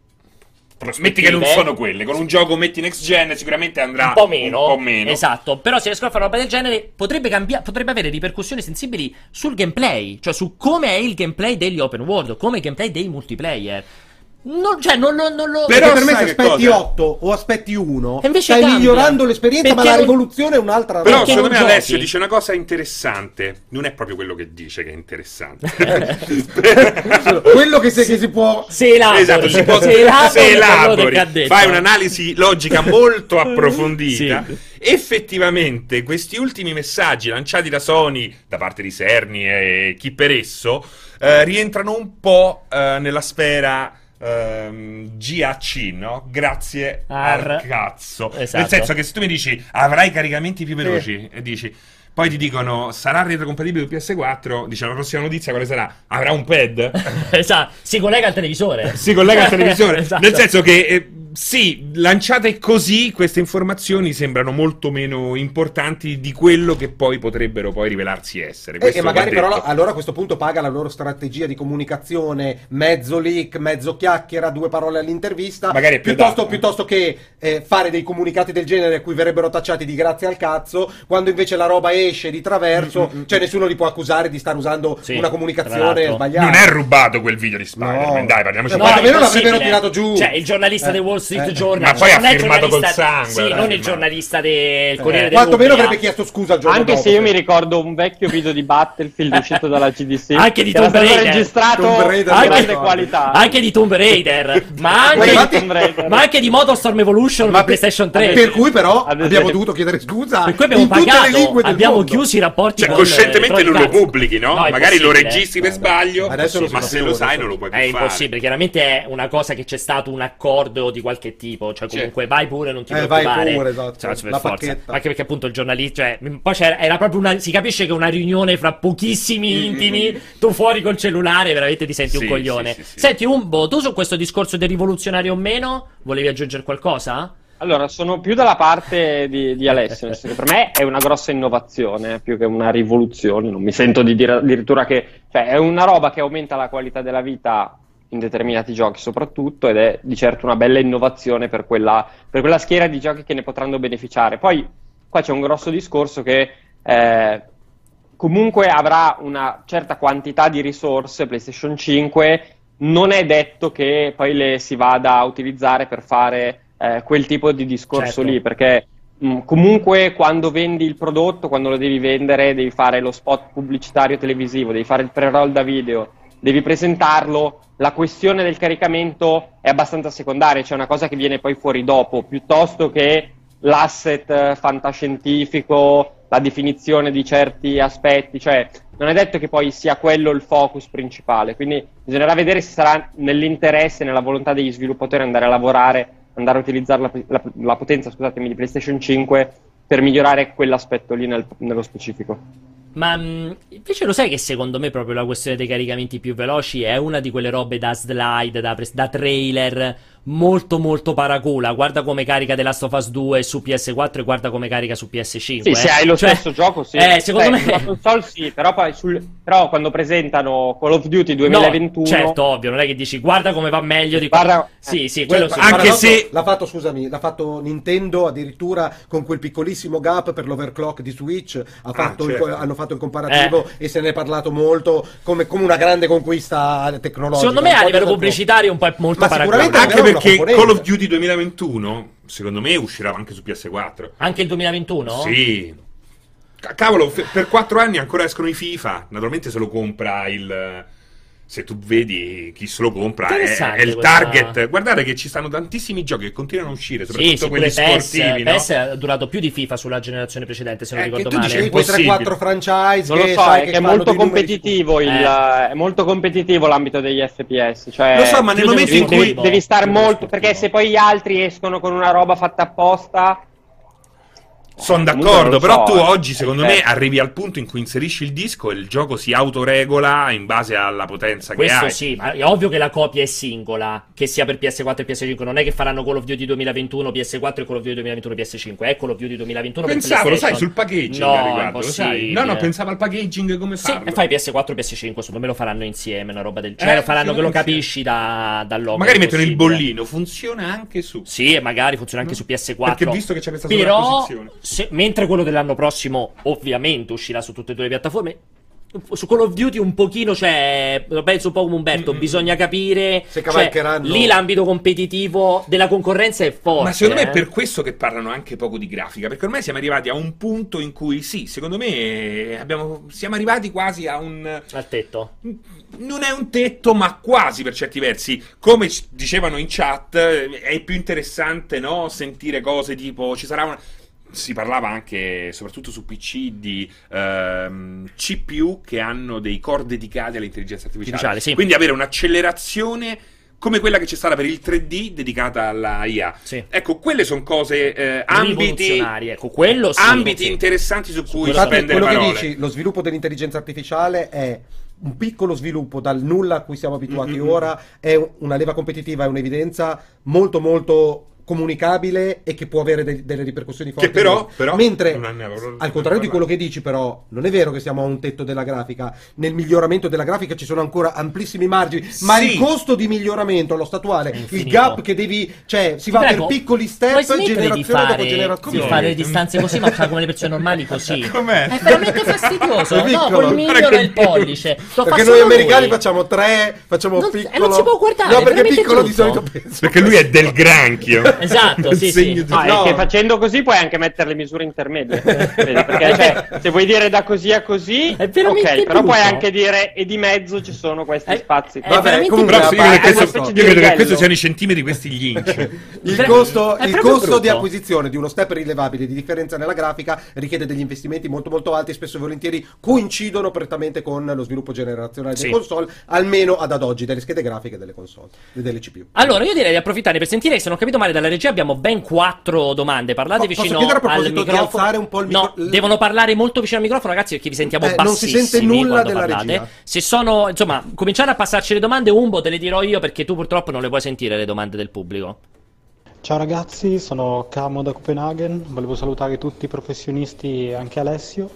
metti che non sono quelle. Con un gioco metti next gen, sicuramente andrà un po' meno, Un po' meno. esatto. Però se riescono a fare una roba del genere, potrebbe, cambia- potrebbe avere ripercussioni sensibili sul gameplay, cioè su come è il gameplay degli open world, come il gameplay dei multiplayer. Non, cioè, non, lo- non lo. Però per me se aspetti cosa? 8 o aspetti 1, E invece stai cambia. migliorando l'esperienza, ma Perché la non- rivoluzione è un'altra Però Perché secondo me non Alessio giochi? dice una cosa interessante. Non è proprio quello che dice che è interessante. quello che, se- che si può Se elabori, esatto, si può, se elabori, se elabori, fai un'analisi logica molto approfondita. Sì. Effettivamente, questi ultimi messaggi lanciati da Sony da parte di Cerny e chi per esso eh, rientrano un po' eh, nella sfera ehm, GAC, no? Grazie Ar- al cazzo. Esatto. Nel senso che se tu mi dici avrai caricamenti più veloci e dici poi ti dicono sarà retrocompatibile con PS4, dice la prossima notizia quale sarà? Avrà un pad? esatto, si collega al televisore. si collega al televisore. Esatto. Nel senso che eh, sì, lanciate così, queste informazioni sembrano molto meno importanti di quello che poi potrebbero poi rivelarsi essere. E, Questo e magari però allora a questo punto paga la loro strategia di comunicazione mezzo leak, mezzo chiacchiera, due parole all'intervista. Magari è più piuttosto, piuttosto che eh, fare dei comunicati del genere a cui verrebbero tacciati di grazie al cazzo, quando invece la roba esce di traverso, cioè nessuno li può accusare di stare usando Mm, Sì, una comunicazione sbagliata. Non è rubato quel video di Spider-Man, No. dai, parliamoci No, quantomeno è l'avrebbero tirato giù. Cioè, il giornalista Eh. del Wall Wall Street Eh, Journal. ma poi ha è firmato col giornalista- sangue, Sì, non il giornalista del Corriere Eh, della quantomeno Repubblica. avrebbe chiesto scusa al giorno Anche dopo, se io mi ricordo un vecchio video di Battlefield uscito dalla GDC Anche di Tomb Raider. registrato Tomb Raider, anche- grande qualità. Anche di Tomb Raider, ma anche, infatti- Tomb Raider. ma anche di Motorstorm Evolution per PlayStation 3. Per cui però abbiamo dovuto chiedere scusa Per cui abbiamo in tutte pagato, le lingue del abbiamo mondo. chiuso i rapporti Cioè, coscientemente non lo pubblichi, no? No, è Magari lo registri per sbaglio, Adesso lo ma se lo sai non lo puoi È più fare. impossibile, chiaramente è una cosa che c'è stato un accordo di qualche tipo, cioè comunque vai pure, non ti Eh, vai preoccupare. pure, esatto. Cioè, per La forza. pacchetta. Anche perché appunto il giornalista, cioè, poi c'era, era proprio una, si capisce che è una riunione fra pochissimi intimi, tu fuori col cellulare veramente ti senti Sì, un coglione. sì, sì, sì. Senti Umbo, tu su questo discorso del rivoluzionario o meno, volevi aggiungere qualcosa? Allora, sono più dalla parte di, di Alessio, nel senso che per me è una grossa innovazione più che una rivoluzione. Non mi sento di dire addirittura che cioè, è una roba che aumenta la qualità della vita in determinati giochi, soprattutto, ed è di certo una bella innovazione per quella, per quella schiera di giochi che ne potranno beneficiare. Poi qua c'è un grosso discorso che eh, comunque avrà una certa quantità di risorse PlayStation 5 non è detto che poi le si vada a utilizzare per fare eh, quel tipo di discorso Certo. lì perché mh, comunque quando vendi il prodotto quando lo devi vendere devi fare lo spot pubblicitario televisivo devi fare il pre-roll da video devi presentarlo la questione del caricamento è abbastanza secondaria c'è una cosa che viene poi fuori dopo piuttosto che l'asset eh, fantascientifico la definizione di certi aspetti, cioè non è detto che poi sia quello il focus principale, quindi bisognerà vedere se sarà nell'interesse, nella volontà degli sviluppatori andare a lavorare, andare a utilizzare la, la- la potenza scusatemi, di PlayStation 5 per migliorare quell'aspetto lì nel- nello specifico. Ma mh, invece lo sai che secondo me proprio la questione dei caricamenti più veloci è una di quelle robe da slide, da, pres- da trailer molto molto paracola. Guarda come carica The Last of Us 2 su PS4 e guarda come carica su PS5. Sì, eh. se hai lo Cioè, stesso gioco, sì. Eh, secondo Beh, me... console sì, però poi sul- però quando presentano Call of Duty 2021 No, certo, ovvio, non è che dici guarda come va meglio di Guarda- Sì, sì, Cioè, quello il sì. anche se- l'ha fatto, scusami, l'ha fatto Nintendo addirittura con quel piccolissimo gap per l'overclock di Switch. Ha fatto il- certo. hanno fatto il comparativo e se ne è parlato molto come, come una grande conquista tecnologica. Secondo me a livello pubblicitario è un po' molto Ma paracola. sicuramente- Anche è una perché componente. Call of Duty 2021, secondo me, uscirà anche su PS4. Anche il 2021? Sì. Ca- Cavolo, per quattro anni ancora escono i FIFA. Naturalmente se lo compra il. Se tu vedi chi se lo compra, è, è il questa- target. Guardate che ci stanno tantissimi giochi che continuano a uscire, Sì, soprattutto sì, quelli pure PES, sportivi. no? PES è durato più di FIFA sulla generazione precedente, se non Eh, che ricordo tu male. dicevi- Sì, quei Impossibile. 3-4 franchise Non lo so, è che è molto competitivo, il, Eh. è molto competitivo l'ambito degli FPS. Cioè, Lo so, ma nel momento in devi, cui. devi stare Più dello molto, sportivo. perché se poi gli altri escono con una roba fatta apposta, Sono d'accordo, però so, tu eh. oggi, secondo Eh. me, arrivi al punto in cui inserisci il disco e il gioco si autoregola in base alla potenza che Questo hai. sì, ma è ovvio che la copia è singola, che sia per PS4 e PS5, non è che faranno Call of Duty 2021 PS4 e Call of Duty 2021 PS5, è Call of Duty 2021 Pensavo, per lo sai, sul packaging no, riguardo, lo sai? impossibile. No, no, pensavo al packaging come Sì, farlo. e fai PS4 e PS5, secondo me lo faranno insieme, una roba del Eh, genere, lo faranno sì, che lo insieme. capisci da, dal logo. Magari mettono il bollino, funziona anche su. Sì, e magari funziona anche su PS4. Perché visto che c'è questa Però, sovrapposizione. Se- mentre quello dell'anno prossimo ovviamente uscirà su tutte e due le piattaforme, su Call of Duty un pochino c'è, lo penso un po' come Umberto, Mm-mm. bisogna capire... Se cioè, cavalcheranno- lì l'ambito competitivo della concorrenza è forte. Ma secondo me eh. è per questo che parlano anche poco di grafica, perché ormai siamo arrivati a un punto in cui sì, secondo me abbiamo- siamo arrivati quasi a un... Al tetto. Non è un tetto, ma quasi per certi versi. Come dicevano in chat, eh, è più interessante no? sentire cose tipo ci sarà una. Si parlava anche, soprattutto su PC, di ehm, CPU che hanno dei core dedicati all'intelligenza artificiale. Artificiale, sì. Quindi avere un'accelerazione come quella che c'è stata per il 3D dedicata alla IA. Sì. Ecco, quelle sono cose, eh, ambiti, ecco, quello sì. ambiti sì. interessanti su cui quello Infatti, spendere quello che parole. dici, lo sviluppo dell'intelligenza artificiale è un piccolo sviluppo dal nulla a cui siamo abituati Mm-mm. ora, è una leva competitiva, è un'evidenza molto molto comunicabile e che può avere de- delle ripercussioni forti. Che però, però Mentre, al contrario di quello che dici, però, non è vero che siamo a un tetto della grafica. Nel miglioramento della grafica ci sono ancora amplissimi margini, ma Sì. il costo di miglioramento allo statuale, il gap che devi, cioè, si va Prego, per piccoli step, smettere di generazione fare, dopo generazione. di fare le distanze così, ma fa come le persone normali così. Com'è? È veramente fastidioso. È no, piccolo. col migliore e il che pollice. Lo Perché noi americani lui. facciamo tre, facciamo Non- piccolo. e non si può guardare, No, perché piccolo di brutto. solito penso. Perché lui è del granchio. Esatto, sì, sì. di- No, No. è che facendo così puoi anche mettere le misure intermedie. Perché cioè, se vuoi dire da così a così, ok, però puoi brutto. anche dire e di mezzo ci sono questi È- spazi. è Vabbè, veramente comunque, Però brutto. io credo che questo, io che siano i centimetri questi gli inch. Il costo, il costo brutto. di acquisizione di uno step rilevabile di differenza nella grafica richiede degli investimenti molto molto alti e spesso e volentieri coincidono prettamente con lo sviluppo generazionale Sì. delle console, almeno ad ad oggi, delle schede grafiche delle console, e delle CPU. Allora, io direi di approfittare per sentire che se non ho capito male dalla regia abbiamo ben quattro domande. Parlate Po- vicino al microfono. alzare un po' il No, micro- devono parlare molto vicino al microfono, ragazzi, perché vi sentiamo Eh, non si bassissimi sente nulla della parlate. regia. Se sono, insomma, cominciare a passarci le domande, Umbo, te le dirò io perché tu purtroppo non le puoi sentire le domande del pubblico. Ciao ragazzi, sono Camo da Copenaghen, volevo salutare tutti i professionisti e anche Alessio.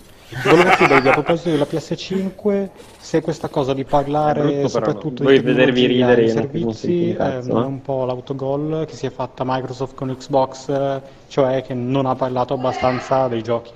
Volevo chiedervi a proposito della PS5 se questa cosa di parlare soprattutto di vedervi ridere, servizi eh, cazzo, è eh. un po' l'autogol che si è fatta Microsoft con Xbox, eh, cioè che non ha parlato abbastanza dei giochi.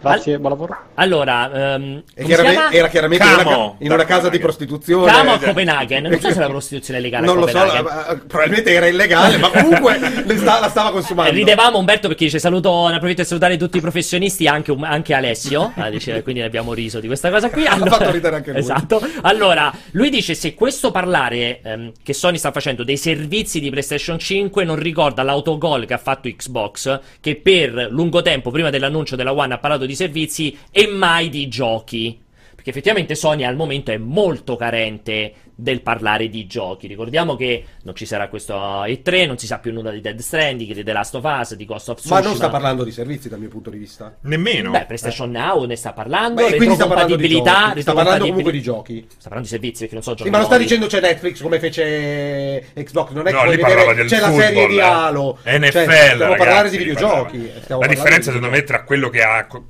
Grazie, buon lavoro. Allora, ehm, E come si chiaramente- chiama? era chiaramente in una, Camo, ca- in una casa di prostituzione. Camo a Eh, Copenaghen. Non so se la prostituzione è legale Non a lo so, la- eh, probabilmente era illegale, ma comunque sta- la stava consumando. Eh, ridevamo Umberto perché dice saluto, ne approfitto per salutare tutti i professionisti, anche, um- anche Alessio, Ah, dice, quindi ne abbiamo riso di questa cosa qui. Ha fatto ridere anche lui. Esatto. Allora, lui dice se questo parlare ehm, che Sony sta facendo dei servizi di PlayStation 5 non ricorda l'autogol che ha fatto Xbox, che per lungo tempo, prima dell'annuncio della One, ha parlato di servizi e mai di giochi. Perché effettivamente Sony al momento è molto carente del parlare di giochi. Ricordiamo che non ci sarà questo E3, non si sa più nulla di Dead Stranding, di The Last of Us, di Ghost of Ma Tsushima. non sta parlando di servizi dal mio punto di vista. Nemmeno. Beh, PlayStation Now ne sta parlando, Beh, quindi sta parlando di giochi. Sta parlando comunque di giochi. Sta parlando di servizi perché non so Sì, giochi ma non sta dicendo c'è Netflix come fece Xbox, non è che No, parlava vedere del c'è la serie football, di eh. Halo. NFL, Cioè, stiamo ragazzi, parlare di videogiochi. stiamo La differenza di secondo me tra quello che ha co-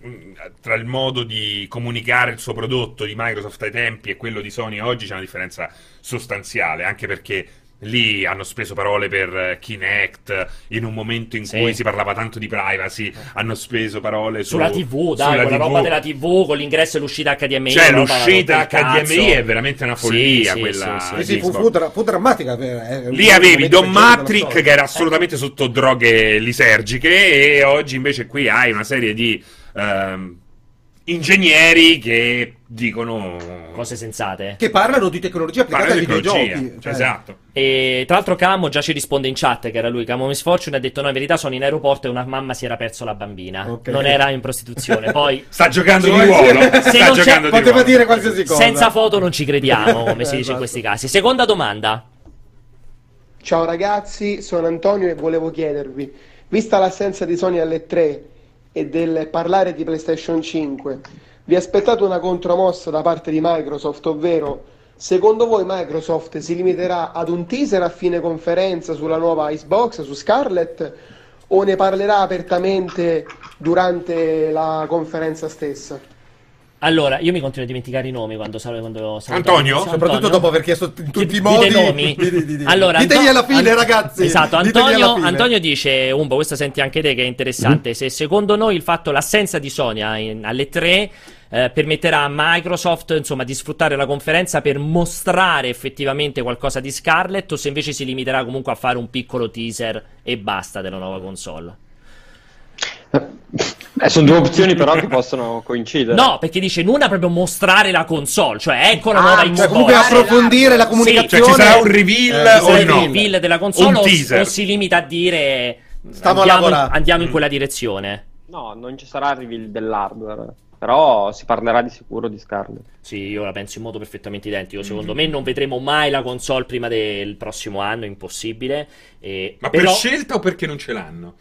tra il modo di comunicare il suo prodotto di Microsoft ai tempi e quello di Sony oggi c'è una differenza sostanziale, anche perché lì hanno speso parole per eh, Kinect in un momento in Sì. cui si parlava tanto di privacy, hanno speso parole su- Sulla TV, dai, sulla quella TV. roba della TV con l'ingresso e l'uscita HDMI. Cioè, l'uscita HDMI è veramente una follia Sì, quella sì, sì, fu, fu dra- fu drammatica. eh, Lì avevi Don Matrick che era assolutamente sotto droghe lisergiche e oggi invece qui hai una serie di ehm, ingegneri che dicono Cose sensate. Che parlano di tecnologia applicata parlano ai di tecnologia. videogiochi. cioè- Esatto. E tra l'altro Camo già ci risponde in chat che era lui, Camo Misfortune, ha detto no, in verità sono in aeroporto e una mamma si era perso la bambina. Ok. Non era in prostituzione. Poi Sta giocando di ruolo. se Sta non c'è- giocando di Poteva ruolo. dire qualsiasi cosa. senza foto non ci crediamo, come si dice Esatto. in questi casi. Seconda domanda. Ciao ragazzi, sono Antonio e volevo chiedervi, vista l'assenza di Sony alle 3 e del parlare di PlayStation 5, vi aspettate una contromossa da parte di Microsoft, ovvero secondo voi Microsoft si limiterà ad un teaser a fine conferenza sulla nuova Xbox, su Scarlett, o ne parlerà apertamente durante la conferenza stessa? Allora, io mi continuo a dimenticare i nomi quando saluto. Quando saluto Antonio? Antonio. Soprattutto dopo aver chiesto in tutti i Dite modi. nomi. di- di- di- di- Allora, Ditegli Anto- alla fine, An- ragazzi. Esatto, Antonio. Antonio dice, Umbo, questo senti anche te che è interessante, se secondo noi il fatto, l'assenza di Sony a- in- alle tre eh, permetterà a Microsoft insomma di sfruttare la conferenza per mostrare effettivamente qualcosa di Scarlett o se invece si limiterà comunque a fare un piccolo teaser e basta della nuova console. Eh, sono due opzioni però che possono coincidere. No, perché dice in una proprio mostrare la console, cioè ecco la Ah, nuova cioè Xbox. comunque approfondire la Sì, comunicazione. Cioè ci sarà un reveal Eh, o no? reveal della console Un o, o si limita a dire Stiamo a andiamo, in, andiamo Mm. in quella direzione. No, non ci sarà il reveal dell'hardware, però si parlerà di sicuro di Scarlett. Sì, io la penso in modo perfettamente identico. Secondo me non vedremo mai la console prima del prossimo anno, impossibile. E- Ma però- per scelta o perché non ce l'hanno?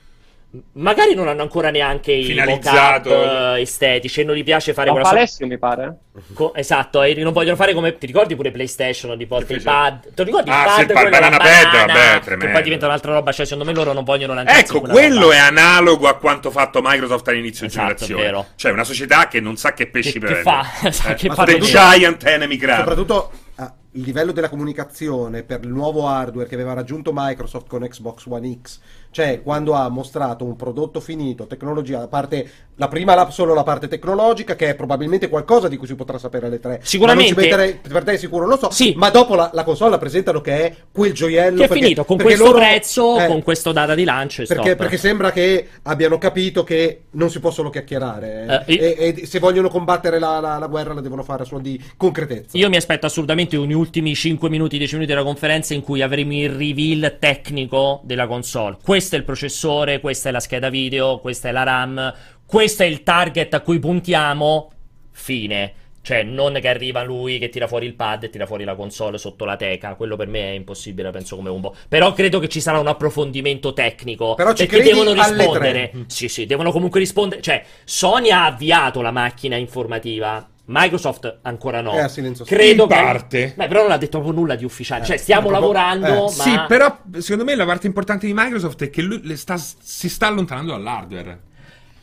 Magari non hanno ancora neanche i mock-up eh, estetici e non gli piace fare Lo quella fa so- Alessio, mi pare. co- esatto, e non vogliono fare come ti ricordi pure PlayStation volta il fece- pad. Lo ricordi Ah, il pad il pad, banana pad, vabbè, che poi diventa un'altra roba, cioè secondo me loro non vogliono lanciarsi Ecco, quello roba. è analogo a quanto fatto Microsoft all'inizio di Esatto, generazione. vero. Cioè, una società che non sa che pesci Che- che prendere. fa- che Eh, fa The. Giant Enemy Crab. Soprattutto ah, il livello della comunicazione per il nuovo hardware che aveva raggiunto Microsoft con Xbox One X, cioè quando ha mostrato un prodotto finito, tecnologia, a parte la prima la- solo la parte tecnologica, che è probabilmente qualcosa di cui si potrà sapere alle tre. Sicuramente. Metterei- per te sicuro non lo so. Sì. Ma dopo la, la console la presentano che è quel gioiello. Che è perché- finito con questo loro- prezzo, eh, con questa data di lancio perché, perché sembra che abbiano capito che non si può solo chiacchierare eh, Eh, e, e se vogliono combattere la, la- guerra la devono fare solo di concretezza. Io mi aspetto assolutamente gli ultimi 5 minuti, 10 minuti della conferenza in cui avremo il reveal tecnico della console. Questo è il processore, questa è la scheda video, questa è la RAM, questo è il target a cui puntiamo. Fine. Cioè, non che arriva lui che tira fuori il pad e tira fuori la console sotto la teca. Quello per me è impossibile, penso come un po'. Però credo che ci sarà un approfondimento tecnico. Però ci perché devono rispondere. tre? Sì, sì, devono comunque rispondere. Cioè, Sony ha avviato la macchina informativa. Microsoft ancora no. È silenzio Credo In che. parte. Beh, però non ha detto proprio nulla di ufficiale. Cioè, stiamo proprio- lavorando, eh, ma. Sì, però secondo me la parte importante di Microsoft è che lui sta- si sta allontanando dall'hardware.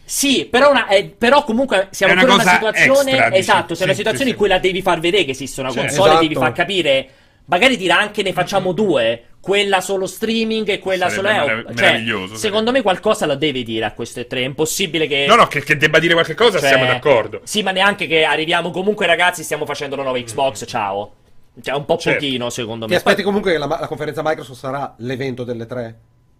Sì, però, una- eh, però comunque siamo È una ancora in una situazione. extra, dici. esatto, sei una Sì, situazione sì, in cui la devi far vedere che esiste una Cioè, console e devi esatto. far capire. Magari dirà anche ne facciamo due. Quella solo streaming e quella Sarebbe solo. merav- cioè, meraviglioso, Secondo me qualcosa la deve dire a queste tre. È impossibile che. No, no, che, che debba dire qualche cosa, Cioè, siamo d'accordo. Sì, ma neanche che arriviamo. Comunque, ragazzi, stiamo facendo la nuova Xbox. Ciao. Cioè, un po' Certo. pochino, secondo Ti me. aspetti comunque che la, la conferenza Microsoft sarà l'evento delle tre?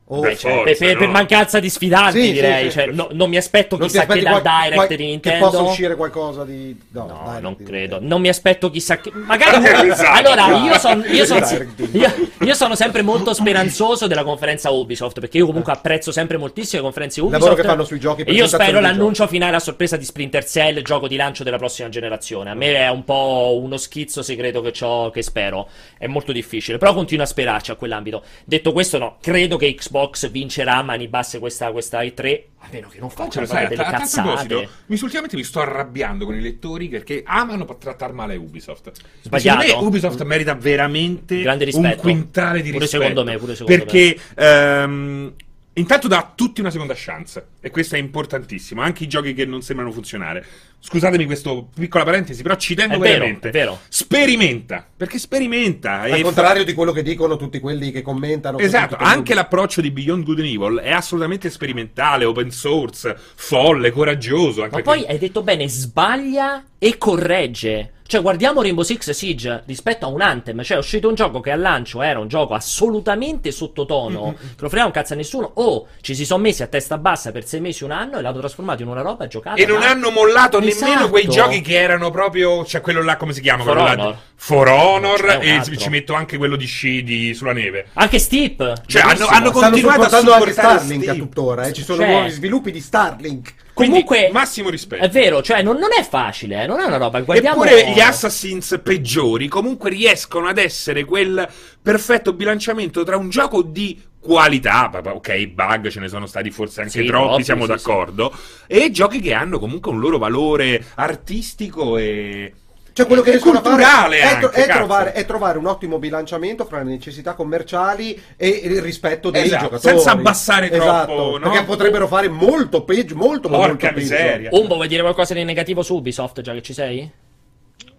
O Beh, forza, per, per- per no? mancanza di sfidanti, Sì, sì, direi. sì. Cioè, no- non mi aspetto non chissà che dal qual- direct qual- di che Nintendo. possa uscire qualcosa di... No, No, non credo. Non mi aspetto chissà che. Magari. Esatto. allora, io, son- io, son- io- io sono sempre molto speranzoso della conferenza Ubisoft. Perché io comunque apprezzo sempre moltissimo le conferenze Ubisoft. lavoro che fanno sui giochi, io spero l'annuncio finale a sorpresa di Splinter Cell, gioco di lancio della prossima generazione. A me è un po' uno schizzo segreto che ho, che spero. È molto difficile. Però continuo a sperarci a quell'ambito. Detto questo, no, credo che Xbox vincerà a mani basse questa, questa E3. A meno che non faccia fare sai, delle a cazzate. mi, ultimamente mi sto arrabbiando con i lettori perché amano trattare male Ubisoft. Sbagliato. Secondo me Ubisoft merita veramente un quintale di Pure rispetto. secondo me, pure secondo perché ehm, intanto dà a tutti una seconda chance e questo è importantissimo, anche i giochi che non sembrano funzionare. Scusatemi questa piccola parentesi, però ci tengo È vero, veramente. è vero. Sperimenta, perché sperimenta Al e fa- contrario di quello che dicono tutti quelli che commentano. Esatto, anche l'approccio di Beyond Good and Evil è assolutamente sperimentale, open source, folle, coraggioso. Anche Ma poi hai detto bene, sbaglia e corregge. Cioè, guardiamo Rainbow Six Siege rispetto a un Anthem. Cioè, è uscito un gioco che al lancio era un gioco assolutamente sottotono, che non fregava un cazzo a nessuno. O ci si sono messi a testa bassa per sei mesi, un anno e l'hanno trasformato in una roba giocata. E non da- hanno mollato nemmeno Esatto. quei giochi che erano proprio. Cioè, quello là, come si chiama? For quello là Honor. di- For Honor. E altro. ci metto anche quello di sci di, sulla neve. Anche Steep. Cioè, hanno, hanno continuato a supportare Starlink a Steam. tuttora. eh, Ci sono Cioè- nuovi sviluppi di Starlink. Quindi, Comunque, massimo rispetto. È vero, cioè, non, non è facile, eh, non è una roba. Guardiamo... Eppure gli Assassins peggiori comunque riescono ad essere quel perfetto bilanciamento tra un gioco di qualità, ok, bug ce ne sono stati forse anche Sì, troppi, troppi, siamo sì, d'accordo, e giochi che hanno comunque un loro valore artistico e... Cioè, quello che riescono a fare culturale è, anche, è trovare, è trovare un ottimo bilanciamento fra le necessità commerciali e il rispetto dei Esatto, giocatori. senza abbassare Esatto, troppo, no? Perché potrebbero fare molto peggio, molto, ma molto Porca peggio. miseria. Umbo, vuoi dire qualcosa di negativo su Ubisoft, già che ci sei?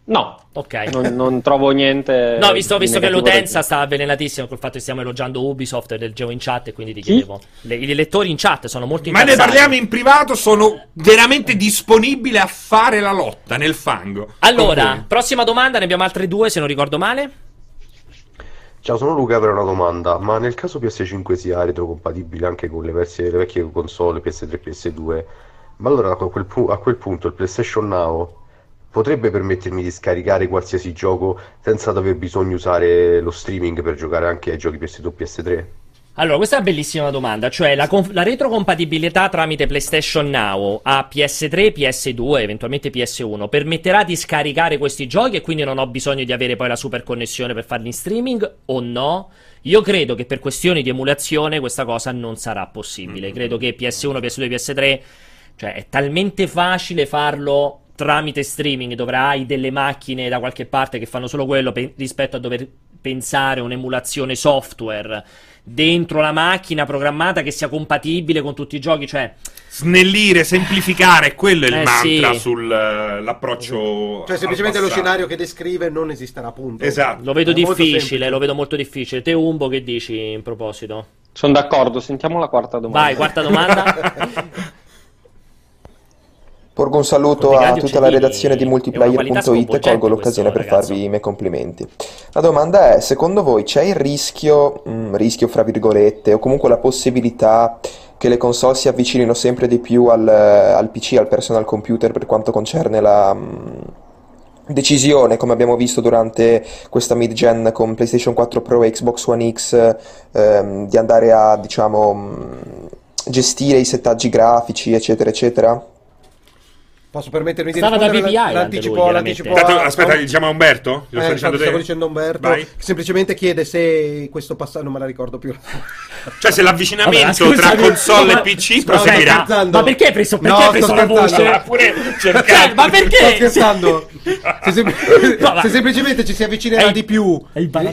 No, Ok. non, non trovo niente. No, visto, visto che l'utenza sta avvelenatissima col fatto che stiamo elogiando Ubisoft e leggevo in chat e quindi ti Chi? chiedevo. Le- I lettori in chat sono molto Ma ne parliamo in privato, sono veramente disponibile a fare la lotta nel fango. Allora, prossima domanda, ne abbiamo altre due se non ricordo male. Ciao, sono Luca per una domanda, ma nel caso PS5 sia retrocompatibile anche con le, versi- le vecchie console PS3 e PS2, ma allora a quel, pu- a quel punto il PlayStation Now potrebbe permettermi di scaricare qualsiasi gioco senza dover bisogno usare lo streaming per giocare anche ai giochi PS2 e PS3? Allora, questa è una bellissima domanda, cioè la, conf- la retrocompatibilità tramite PlayStation Now a PS3, PS2, eventualmente PS1 permetterà di scaricare questi giochi e quindi non ho bisogno di avere poi la super connessione per farli in streaming o no? Io credo che per questioni di emulazione questa cosa non sarà possibile. Credo che PS1, PS2, PS3, cioè è talmente facile farlo tramite streaming dove hai delle macchine da qualche parte che fanno solo quello pe- rispetto a dover pensare un'emulazione software dentro la macchina programmata che sia compatibile con tutti i giochi, cioè Snellire, semplificare, quello è il Eh, mantra sì. sull'approccio. Cioè, semplicemente lo scenario che descrive non esisterà, appunto. Esatto. lo vedo È difficile, lo vedo molto difficile. Te Umbo che dici in proposito? Sono d'accordo, sentiamo la quarta domanda. Vai, quarta domanda. Porgo un saluto a tutta la redazione di multiplayer.it e colgo l'occasione per ragazzo. farvi i miei complimenti. La domanda è, secondo voi c'è il rischio, mm, rischio fra virgolette, o comunque la possibilità che le console si avvicinino sempre di più al, al PC, al personal computer per quanto concerne la mm, decisione, come abbiamo visto durante questa mid-gen con PlayStation 4 Pro e Xbox One X, ehm, di andare a, diciamo, mm, gestire i settaggi grafici, eccetera, eccetera? Posso permettermi di Stava da rispondere Island, lui, l'anticipo, l'anticipo Intanto, a- aspetta, diciamo a Umberto? Lo Eh, sto dicendo stavo dicendo a Umberto Vai. che semplicemente chiede se questo passaggio non me la ricordo più Cioè, se l'avvicinamento Vabbè, tra console ma- e PC No, proseguirà. Ma perché hai preso, perché No, hai preso la voce? Ha pure Cioè, cercato. ma perché? sto scherzando se, sem- No, ma- se semplicemente ci si avvicinerà È- di più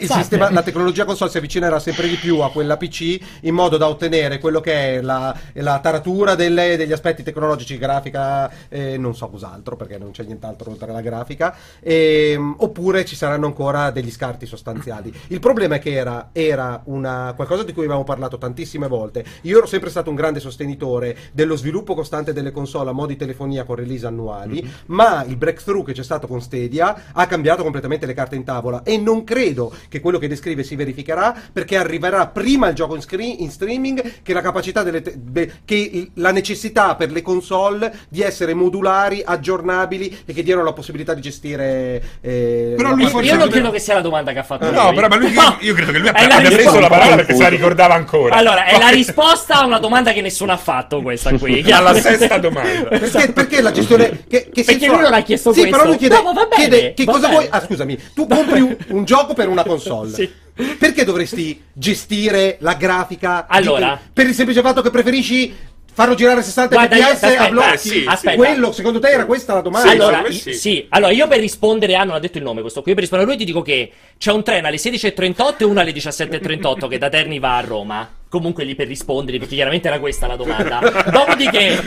sistema, la tecnologia console si avvicinerà sempre di più a quella PC in modo da ottenere quello che è la, la taratura delle- degli aspetti tecnologici grafica e non so cos'altro perché non c'è nient'altro oltre alla grafica ehm, oppure ci saranno ancora degli scarti sostanziali. Il problema è che era, era una, qualcosa di cui avevamo parlato tantissime volte. Io ero sempre stato un grande sostenitore dello sviluppo costante delle console a mo' di telefonia con release annuali ma il breakthrough che c'è stato con Stadia ha cambiato completamente le carte in tavola e non credo che quello che descrive si verificherà perché arriverà prima il gioco in, screen- in streaming che la capacità delle te- be- che la necessità per le console di essere modulari, aggiornabili e che diano la possibilità di gestire eh, Però lui forse Io non credo che sia la domanda che ha fatto No, lui. però ma lui, No. io credo che lui la abbia preso la parola perché se la ricordava ancora. Allora, è la risposta a una domanda che nessuno ha fatto questa qui. Alla sesta domanda. Perché, perché la gestione che, che Perché lui non ha chiesto sì, questo. però lui chiede, No, bene, chiede che cosa bene. vuoi ah scusami tu compri un, un gioco per una console Sì. perché dovresti gestire la grafica di- Allora. per il semplice fatto che preferisci farlo girare 60 Guarda, io- fps aspetta, a blocchi eh, sì, aspetta. quello secondo te era questa la domanda Sì, allora, sì. sì. allora, io per rispondere a non ha detto il nome questo qui, per rispondere a lui ti dico che c'è un treno alle 16.38 e uno alle 17.38 che da Terni va a Roma. Comunque lì per rispondere, perché chiaramente era questa la domanda. Dopodiché,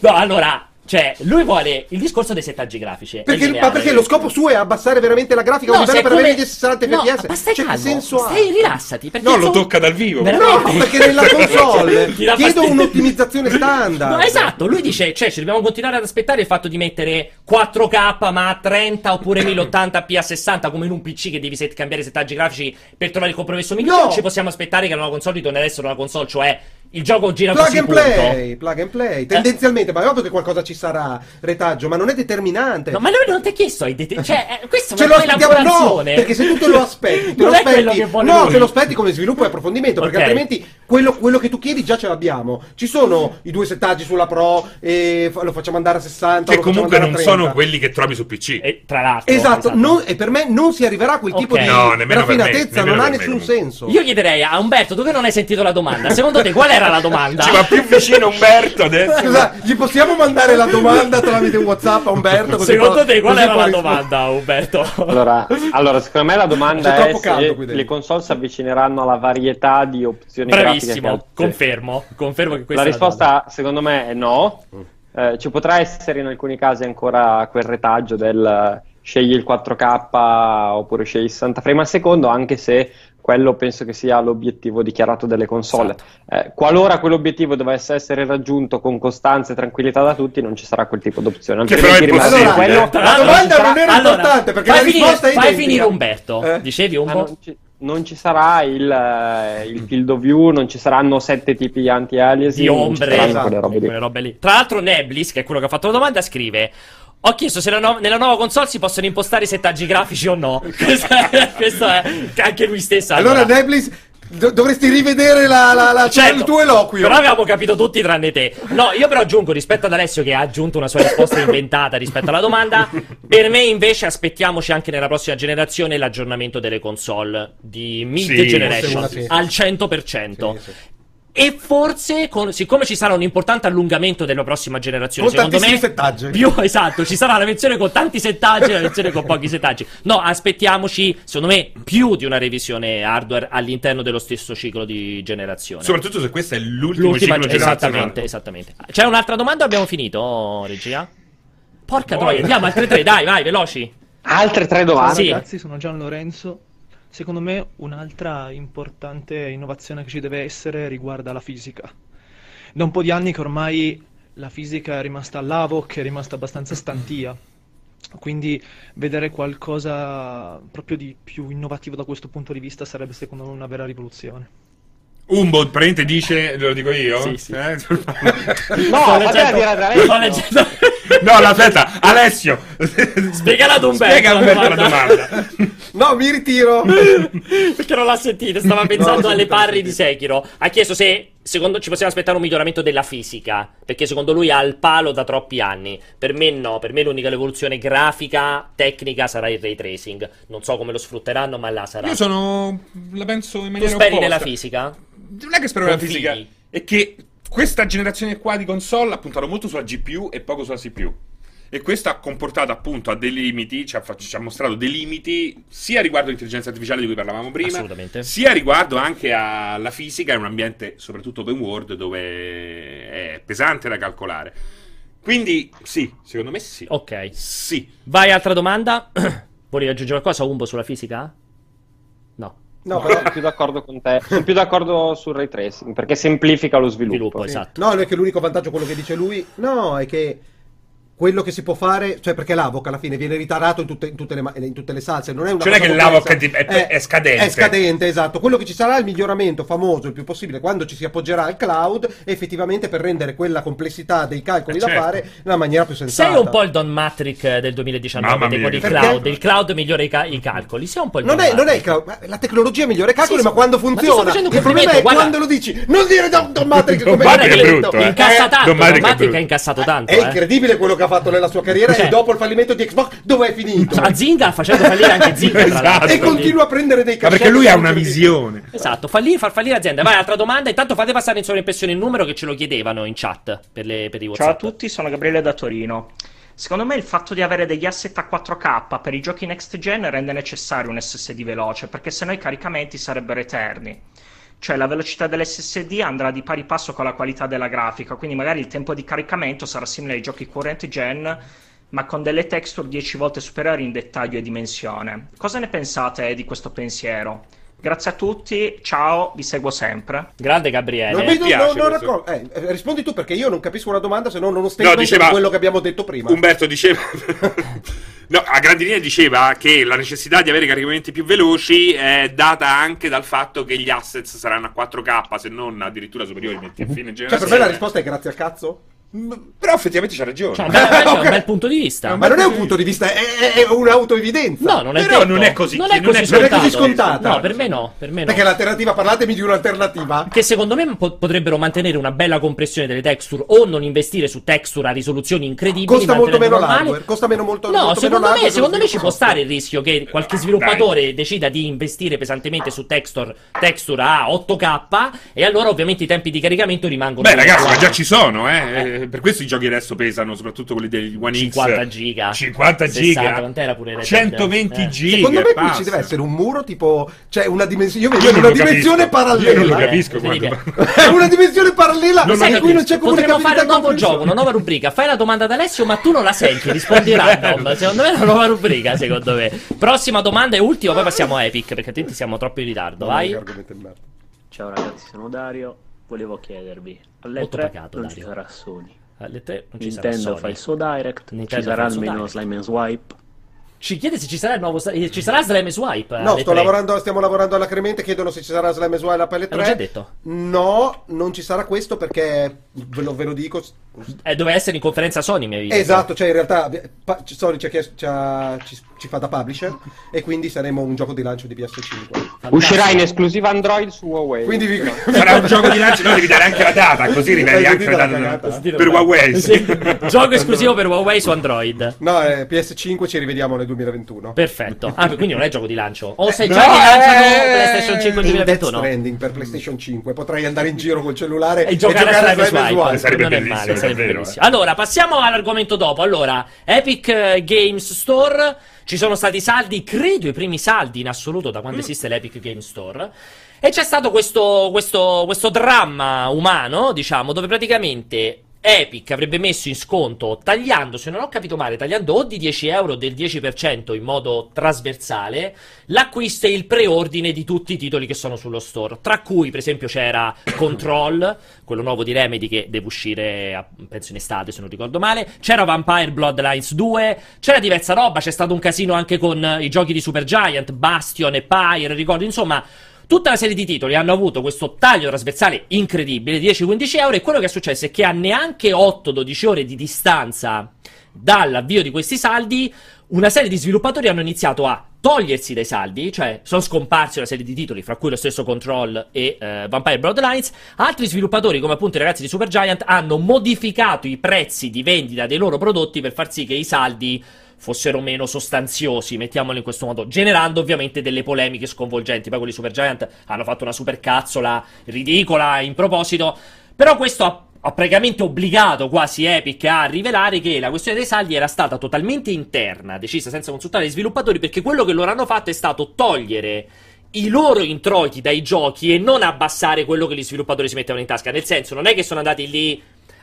no, allora, cioè, lui vuole il discorso dei settaggi grafici. perché, ma perché lo scopo suo è abbassare veramente la grafica No, per come- avere gli 60 no, fps ma stai cioè, calmo, senso ha? stai rilassati No, lo insomma- tocca dal vivo. Veramente? No, perché nella console Ti dà chiedo fastidio. un'ottimizzazione standard. No, esatto, lui dice, cioè, ci dobbiamo continuare ad aspettare il fatto di mettere 4K ma a 30 oppure 1080p a 60 come in un PC che devi set- cambiare i settaggi grafici per trovare il compromesso migliore. No. Ci possiamo aspettare che la nuova console ritorni ad essere una console, cioè il gioco gira Plug così and play, plug and play, tendenzialmente, ma è ovvio che qualcosa ci sarà, retaggio, ma non è determinante. No, ma lui non ti ha chiesto ai det- cioè, eh, questo Ce è lo aspettiamo, no, perché se tu te lo aspetti, te Non lo aspetti, no, lui. te lo aspetti come sviluppo e approfondimento, perché Ok. altrimenti quello, quello che tu chiedi già ce l'abbiamo. Ci sono i due settaggi sulla Pro e lo facciamo andare a 60, Che comunque non a 30. sono quelli che trovi su PC. E, tra l'altro, Esatto, non- e per me non si arriverà a quel tipo Ok. di No, raffinatezza, non ha nessun senso. Io chiederei a Umberto, tu che non hai sentito la domanda, secondo te qual era la domanda? Ci va più vicino Umberto adesso. Scusa, gli possiamo mandare la domanda tramite WhatsApp a Umberto? Così Secondo te qual era la rispondere. domanda, Umberto? Allora, allora, secondo me la domanda C'è è se le console si avvicineranno alla varietà di opzioni grafiche che Bravissimo, confermo, confermo che questa La è risposta, secondo me, è no. Eh, ci potrà essere in alcuni casi ancora quel retaggio del eh, scegli il 4K oppure scegli il 60 frame al secondo, anche se quello penso che sia l'obiettivo dichiarato delle console. Esatto. Eh, qualora quell'obiettivo dovesse essere raggiunto con costanza e tranquillità da tutti, non ci sarà quel tipo d'opzione. Che però è possibile, quello- La domanda non era allora, importante, perché fai la finire- risposta è Fai identica. finire Umberto. Eh? Dicevi un Ma po'? Non, ci, sarà il, eh, il field of view, non ci saranno sette tipi di anti-aliasing, di non ci ombre, esatto, quelle robe quelle robe lì. Tra l'altro, Neblis, che è quello che ha fatto la domanda, scrive. Ho chiesto se no- nella nuova console si possono impostare i settaggi grafici o no. questo, è, questo è che anche lui stesso. Allora, Neblis, Do- dovresti rivedere la, la, la- Certo, il tuo eloquio. Però avevamo capito tutti tranne te. No, io però aggiungo rispetto ad Alessio che ha aggiunto una sua risposta inventata rispetto alla domanda. Per me invece aspettiamoci anche nella prossima generazione l'aggiornamento delle console di mid Sì, generation sì. al 100%. E forse, con- siccome ci sarà un importante allungamento della prossima generazione, Con secondo me. settaggi. Più esatto, ci sarà la versione con tanti settaggi e la versione con pochi settaggi. No, aspettiamoci, secondo me, più di una revisione hardware all'interno dello stesso ciclo di generazione. Soprattutto se questo è l'ultimo L'ultima, ciclo esattamente, esattamente. C'è un'altra domanda o abbiamo finito, regia? Porca troia, andiamo altre tre, dai, vai, veloci. Altre tre domande. Sì. Ragazzi, sono Gian Lorenzo. Secondo me un'altra importante innovazione che ci deve essere riguarda la fisica. Da un po' di anni che ormai la fisica è rimasta all'AVOC, è rimasta abbastanza stantia. Quindi vedere qualcosa proprio di più innovativo da questo punto di vista sarebbe secondo me una vera rivoluzione. Umbo, praticamente dice, lo dico io? Sì, sì. Eh? No, Sto leggendo- sto leggendo- no, aspetta, Alessio. Spiegala ad Umberto Spiega la Umberto la domanda. domanda. No, mi ritiro. Perché non l'ha sentito, stava pensando No, alle parri di. Sekiro. Ha chiesto se secondo ci possiamo aspettare un miglioramento della fisica. Perché secondo lui ha il palo da troppi anni. Per me no, per me l'unica evoluzione grafica, tecnica sarà il ray tracing. Non so come lo sfrutteranno, ma là sarà. Io sono. La penso in Tu maniera speri opposta. nella fisica? Non è che spero nella fisica, è che questa generazione qua di console ha puntato molto sulla GPU e poco sulla CPU. E questo ha comportato appunto a dei limiti, ci ha, ci ha mostrato dei limiti sia riguardo all'intelligenza artificiale di cui parlavamo prima, sia riguardo anche alla fisica in un ambiente soprattutto open world dove è pesante da calcolare. Quindi sì, secondo me sì. Ok. Sì. Vai, altra domanda. Volevi aggiungere qualcosa, Umbo, sulla fisica? No. No, Sono però... più d'accordo con te. Sono più d'accordo sul ray tracing perché semplifica lo sviluppo. Sviluppo, esatto. No, non è che l'unico vantaggio, quello che dice lui, no, è che quello che si può fare, cioè perché l'AVOC alla fine viene ritarato in tutte, in tutte le, ma- in tutte le salse, non è una Cioè non è cosa che l'AVOC complessa. è di- è- è scadente. È scadente, esatto. Quello che ci sarà è il miglioramento famoso il più possibile quando ci si appoggerà al cloud, effettivamente per rendere quella complessità dei calcoli Eh, da certo. fare nella maniera più sensata. Sei un po' il Don Matrick del 2019 Mamma dei- cloud. Perché? Il cloud migliora i, ca- i calcoli. Sei un po' il Non Don è, non è il cloud, ma la tecnologia migliora i calcoli, sì, ma sì. quando Ma funziona. un il problema è guarda. quando lo dici. Non dire Don, Don Matrix Don come Matrix hai è detto. brutto, eh. Incassa tanto. Don Don Matrix è Matrix brutto. ha incassato tanto. È eh. incredibile quello che ha fatto nella sua carriera Cioè- e dopo il fallimento di Xbox dove è finito? A Zinga facendo fallire anche Zinga. Esatto. e continua a prendere dei Ma cachet perché lui ha una visione. Esatto, fallire, far fallire aziende. Vai, altra domanda. Intanto fate passare in sovraimpressione il numero che ce lo chiedevano in chat per, le, per i WhatsApp. Ciao a tutti, sono Gabriele da Torino. Secondo me il fatto di avere degli asset a 4K per i giochi next gen rende necessario un SSD veloce, perché sennò i caricamenti sarebbero eterni. Cioè la velocità dell'SSD andrà di pari passo con la qualità della grafica, quindi magari il tempo di caricamento sarà simile ai giochi current gen, ma con delle texture 10 volte superiori in dettaglio e dimensione. Cosa ne pensate di questo pensiero? Grazie a tutti, ciao, vi seguo sempre. Grande Gabriele. Non mi vedo, piace non- non questo. raccol- eh, rispondi tu perché io non capisco una domanda se non uno statement No, diceva- di quello che abbiamo detto prima. Umberto diceva. No, a grandi linee diceva che la necessità di avere caricamenti più veloci è data anche dal fatto che gli assets saranno a 4K, se non addirittura superiori, metti a fine Cioè, per generazione. me la risposta è grazie al cazzo. Però effettivamente c'ha ragione. Cioè, un bel, Ok. un bel punto di vista. Ma non è un punto di vista, è, è- è un'autoevidenza. No, non è Però detto. non è così- Non è non così, è- non è scontato. così scontata. No, per me no. Per me no. Perché l'alternativa, parlatemi di un'alternativa. Che secondo me po- potrebbero mantenere una bella compressione delle texture o non investire su texture a risoluzioni incredibili. Costa molto meno l'hardware. Costa meno molto No, molto secondo meno me, l'hardware secondo me ci può stare il rischio che qualche sviluppatore decida di investire pesantemente su texture, texture a 8K e allora ovviamente i tempi di caricamento rimangono Beh, ragazzi, ma già ci sono, eh. Per questo i giochi adesso pesano, soprattutto quelli degli One X. 50 giga 50 60, giga. quant'era pure Red Dead? 120 Eh. giga. Secondo me qui ci deve essere un muro tipo, cioè una dimensione, io vedo una dimensione parallela. Io non lo capisco quando- È una dimensione parallela Non in cui non c'è Potremmo comunicabilità fare un nuovo gioco, una nuova rubrica. Fai la domanda ad Alessio, ma tu non la senti, rispondi random. Secondo me è una nuova rubrica, secondo me. Prossima domanda e ultima, poi passiamo a Epic, perché altrimenti siamo troppo in ritardo. Vai. Ciao ragazzi, sono Dario. Volevo chiedervi, alle Molto 3 pagato, non Dario. ci sarà Sony. Alle tre non ci sarà Nintendo Sony. fa il suo direct, Nintendo ci sarà almeno direct. Slime and Swipe. Ci chiede se ci sarà il nuovo eh, ci sarà Slime Swipe. No, sto tre. lavorando, stiamo lavorando alla Cremente, chiedono se ci sarà Slam Swile alla pelle L'hanno 3. già detto. No, non ci sarà questo perché ve lo, ve lo dico, Eh, doveva essere in conferenza Sony, mi avevi detto. Esatto, cioè in realtà pa- Sony ci, ci ci- ci fa da publisher e quindi saremo un gioco di lancio di PS5. Uscirà in esclusiva Android su Huawei. Quindi vi- Sarà un gioco di lancio, no, devi dare anche la data, così riveli Hai anche la data per Huawei. Sì. Gioco esclusivo per Huawei su Android. No, eh, PS5 ci rivediamo nel 2021. Perfetto. Ah, quindi non è gioco di lancio. O sei No, già lanciano eh, PlayStation 5 nel in Death 2021? Stranding per PlayStation 5. Potrei andare in giro col cellulare E giocare, a Swipe. Sarebbe non bellissimo, sarebbe davvero, bellissimo. Allora, passiamo all'argomento dopo. Allora, Epic eh, Games Store. Ci sono stati saldi, credo i primi saldi in assoluto da Mm. quando esiste l'Epic Games Store. E c'è stato questo, questo, questo dramma umano, diciamo, dove praticamente Epic avrebbe messo in sconto, tagliando, se non ho capito male, tagliando o di 10 euro o del 10% in modo trasversale, l'acquisto e il preordine di tutti i titoli che sono sullo store. Tra cui, per esempio, c'era Control, quello nuovo di Remedy che deve uscire, a- penso in estate, se non ricordo male. C'era Vampire Bloodlines 2, c'era diversa roba, c'è stato un casino anche con i giochi di Supergiant, Bastion e Pyre, ricordo, insomma... Tutta una serie di titoli hanno avuto questo taglio trasversale incredibile, 10-15 euro, e quello che è successo è che a neanche 8-12 ore di distanza dall'avvio di questi saldi, una serie di sviluppatori hanno iniziato a togliersi dai saldi, cioè sono scomparsi una serie di titoli, fra cui lo stesso Control e eh, Vampire Bloodlines. Altri sviluppatori, come appunto i ragazzi di Supergiant, hanno modificato i prezzi di vendita dei loro prodotti per far sì che i saldi fossero meno sostanziosi, mettiamolo in questo modo, generando ovviamente delle polemiche sconvolgenti. Poi quelli Supergiant hanno fatto una supercazzola ridicola in proposito, però questo ha ha praticamente obbligato quasi Epic a rivelare che la questione dei saldi era stata totalmente interna, decisa senza consultare gli sviluppatori, perché quello che loro hanno fatto è stato togliere i loro introiti dai giochi e non abbassare quello che gli sviluppatori si mettevano in tasca. Nel senso, non è che sono andati lì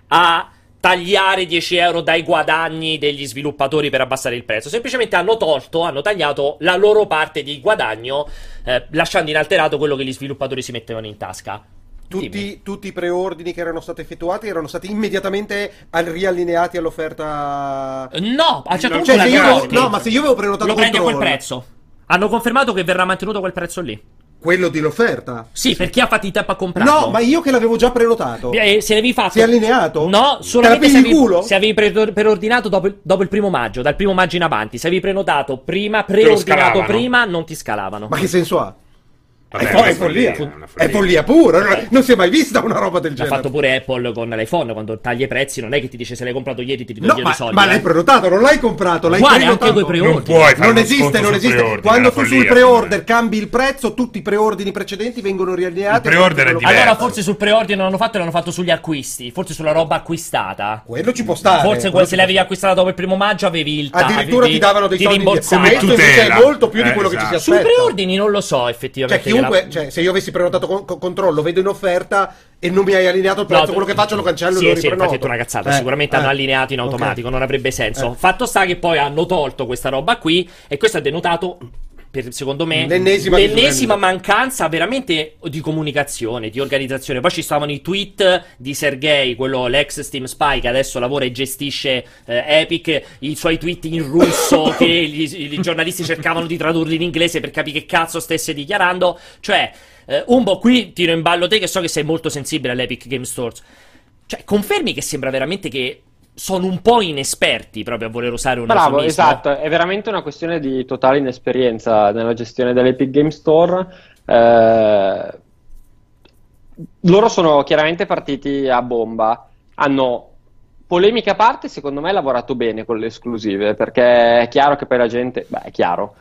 a tagliare 10 euro dai guadagni degli sviluppatori per abbassare il prezzo. Semplicemente hanno tolto, hanno tagliato la loro parte di guadagno, eh, lasciando inalterato quello che gli sviluppatori si mettevano in tasca. Tutti, tutti i preordini che erano stati effettuati erano stati immediatamente al- riallineati all'offerta. No, a certo punto Cioè, la se io no, ma se io avevo prenotato lo prendi a quel prezzo. Hanno confermato che verrà mantenuto quel prezzo lì. Quello dell'offerta. Sì, per chi ha fatica a comprarlo. No, ma io che l'avevo già prenotato. Eh, se avevi fatto. Si è allineato? No, solamente la se avevi, culo? se avevi pre- preordinato dopo il, dopo il primo maggio, dal primo maggio in avanti. Se avevi prenotato prima, preordinato prima, non ti scalavano. Ma che senso ha? Vabbè, è, è follia. una È follia pura. non- Non si è mai vista una roba del L'ha genere. fatto pure Apple con l'iPhone. Quando tagli i prezzi, non è che ti dice se l'hai comprato ieri ti ridò No, i soldi. ma eh. l'hai prenotato, non l'hai comprato, l'hai prenotato. anche coi preordini. Non puoi fare Non esiste, non esiste. Quando tu una sul follia, pre-order cambi il prezzo, tutti i preordini precedenti vengono riallineati. Il pre-order è diverso. Allora, forse sul preordine non l'hanno fatto e l'hanno fatto sugli acquisti. Forse sulla roba acquistata. Quello ci può stare. Forse quello se l'avevi acquistata dopo il primo maggio avevi il ta- Addirittura ti davano dei ti soldi rimborsavano. Questo invece tutela. è molto più di Eh, quello che ci si esatto. aspetta. Sui preordini non lo so Cioè, effettivamente. Che la- cioè, se io avessi prenotato con, con- controllo, vedo in offerta e non mi hai allineato il prezzo, No, quello che faccio lo cancello sì, e lo sì, riprenoto. infatti è detto una cazzata. Eh, Sicuramente eh. hanno allineato in automatico, non avrebbe senso. Eh. Fatto sta che poi hanno tolto questa roba qui e questo ha denotato. Per, secondo me, L'ennesima l'ennesima mancanza veramente di comunicazione, di organizzazione. Poi ci stavano i tweet di Sergei, quello l'ex Steam Spy che adesso lavora e gestisce eh, Epic, i suoi tweet in russo che i giornalisti cercavano di tradurli in inglese per capire che cazzo stesse dichiarando. Cioè, eh, Umbo, qui tiro in ballo te che so che sei molto sensibile all'Epic Game Stores. Cioè, confermi che sembra veramente che sono un po' inesperti proprio a voler usare un Bravo, eufemismo? esatto, è veramente una questione di totale inesperienza nella gestione dell'Epic Game Store. Eh, loro sono chiaramente partiti a bomba, hanno polemiche a parte, secondo me lavorato bene con le esclusive, perché è chiaro che poi la gente, beh, è chiaro,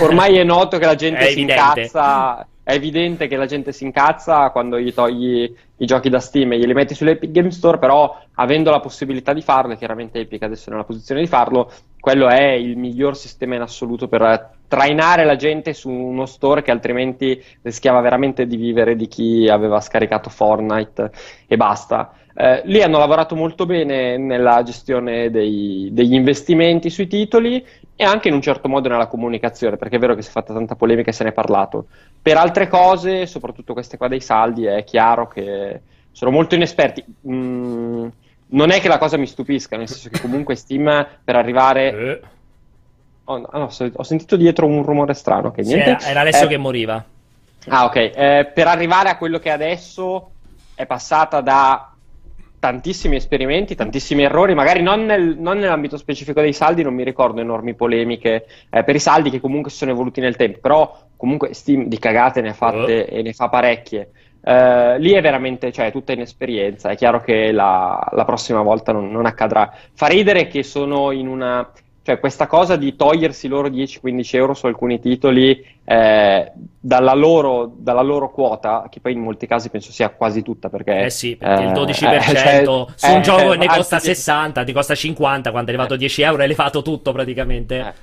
ormai è noto che la gente si incazza, è evidente che la gente si incazza quando gli togli i giochi da Steam e glieli metti sull'Epic Game Store, però avendo la possibilità di farlo, chiaramente Epic adesso è nella posizione di farlo, quello è il miglior sistema in assoluto per trainare la gente su uno store che altrimenti rischiava veramente di vivere di chi aveva scaricato Fortnite e basta. Eh, lì hanno lavorato molto bene nella gestione dei- degli investimenti sui titoli e anche in un certo modo nella comunicazione, perché è vero che si è fatta tanta polemica e se ne è parlato. Per altre cose, soprattutto queste qua dei saldi, è chiaro che sono molto inesperti. Mm, non è che la cosa mi stupisca, nel senso che comunque Steam per arrivare... Eh, Oh, no, ho sentito dietro un rumore strano, che sì, niente. era, era Alessio Eh, che moriva. Ah, ok. Eh, per arrivare a quello che è adesso è passata da tantissimi esperimenti, tantissimi errori, magari non, nel- non nell'ambito specifico dei saldi, non mi ricordo enormi polemiche eh, per i saldi che comunque si sono evoluti nel tempo, però comunque Steam di cagate ne ha fatte e ne fa parecchie. Eh, lì è veramente, cioè, tutta inesperienza. È chiaro che la, la prossima volta non, non accadrà. Fa ridere che sono in una. Cioè, questa cosa di togliersi loro 10-15 euro su alcuni titoli eh, dalla, loro, dalla loro quota, che poi in molti casi penso sia quasi tutta, perché. Eh sì, perché il eh, 12% cioè, su un eh, gioco che ne costa 60, ti costa 50, quando è arrivato a 10 euro hai levato tutto praticamente.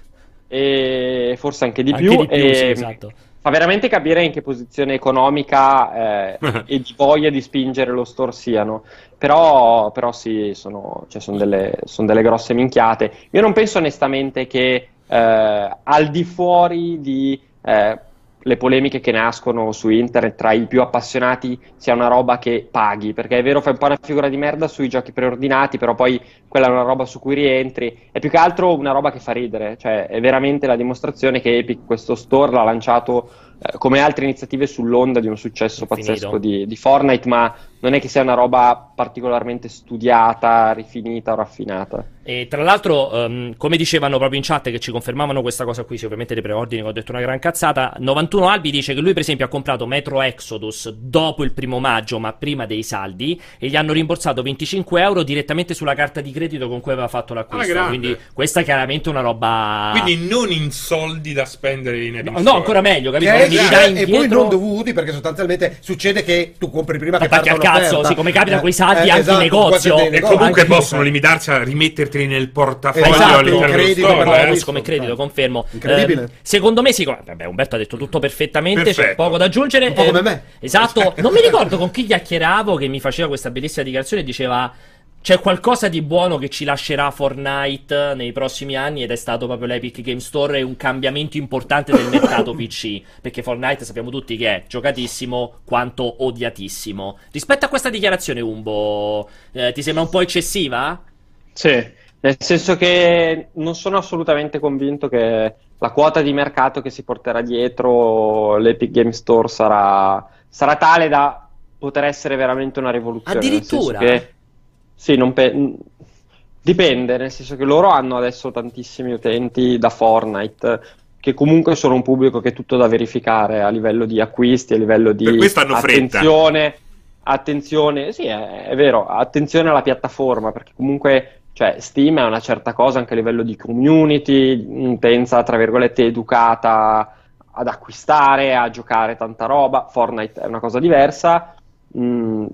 e forse anche di Anche più. di più, e sì, esatto. Fa veramente capire in che posizione economica eh, e di voglia di spingere lo store siano. Però, però sì, sono, cioè, sono delle, sono delle grosse minchiate. Io non penso onestamente che eh, al di fuori di eh, le polemiche che nascono su internet tra i più appassionati sia una roba che paghi, perché è vero fai un po' una figura di merda sui giochi preordinati, però poi quella è una roba su cui rientri, è più che altro una roba che fa ridere, cioè è veramente la dimostrazione che Epic questo store l'ha lanciato eh, come altre iniziative sull'onda di un successo pazzesco di, di Fortnite, ma non è che sia una roba particolarmente studiata, rifinita o raffinata. E tra l'altro, ehm, come dicevano proprio in chat che ci confermavano questa cosa qui, sì, ovviamente dei preordini, che ho detto una gran cazzata, 91 Albi dice che lui per esempio ha comprato Metro Exodus dopo il primo maggio, ma prima dei saldi, e gli hanno rimborsato 25 euro direttamente sulla carta di credito con cui aveva fatto l'acquisto. Ah, grande. Quindi questa è chiaramente una roba... Quindi non in soldi da spendere in Epic No, Store. ancora meglio, capito? Ridai e poi non dovuti perché sostanzialmente succede che tu compri prima che parta cazzo, un'offerta. sì, come capita Eh, coi saldi eh, anche esatto, in negozio. E comunque Anche- possono limitarsi a rimetterteli nel portafoglio Esatto, all'interno credito store. per eh. l'acquisto. come credito, confermo. Incredibile. Eh, secondo me sì, vabbè, Umberto ha detto tutto perfettamente, c'è Perfetto. poco da aggiungere. Un po' come me. Esatto, non mi ricordo con chi chiacchieravo che mi faceva questa bellissima dichiarazione e diceva c'è qualcosa di buono che ci lascerà Fortnite nei prossimi anni ed è stato proprio l'Epic Game Store e un cambiamento importante del mercato PC, perché Fortnite sappiamo tutti che è giocatissimo quanto odiatissimo. Rispetto a questa dichiarazione Umbo, eh, ti sembra un po' eccessiva? Sì, nel senso che non sono assolutamente convinto che la quota di mercato che si porterà dietro l'Epic Game Store sarà, sarà tale da poter essere veramente una rivoluzione. nel senso Addirittura? Sì, non pe- dipende, nel senso che loro hanno adesso tantissimi utenti da Fortnite. Che comunque sono un pubblico che è tutto da verificare a livello di acquisti, a livello di attenzione, attenzione, sì, è, è vero, attenzione alla piattaforma, perché comunque cioè, Steam è una certa cosa anche a livello di community, intensa, tra virgolette, educata ad acquistare, a giocare tanta roba. Fortnite è una cosa diversa. Mm,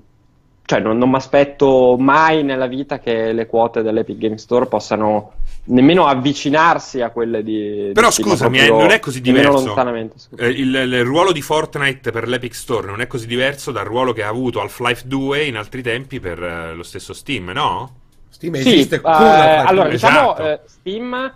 cioè, non, non mi aspetto mai nella vita che le quote dell'Epic Game Store possano nemmeno avvicinarsi a quelle di. Però di scusami, proprio eh, non è così diverso. Eh, il, il ruolo di Fortnite per l'Epic Store non è così diverso dal ruolo che ha avuto Half-Life 2 in altri tempi per eh, lo stesso Steam, no? Steam Sì, esiste eh, allora 2. diciamo Esatto. eh, Steam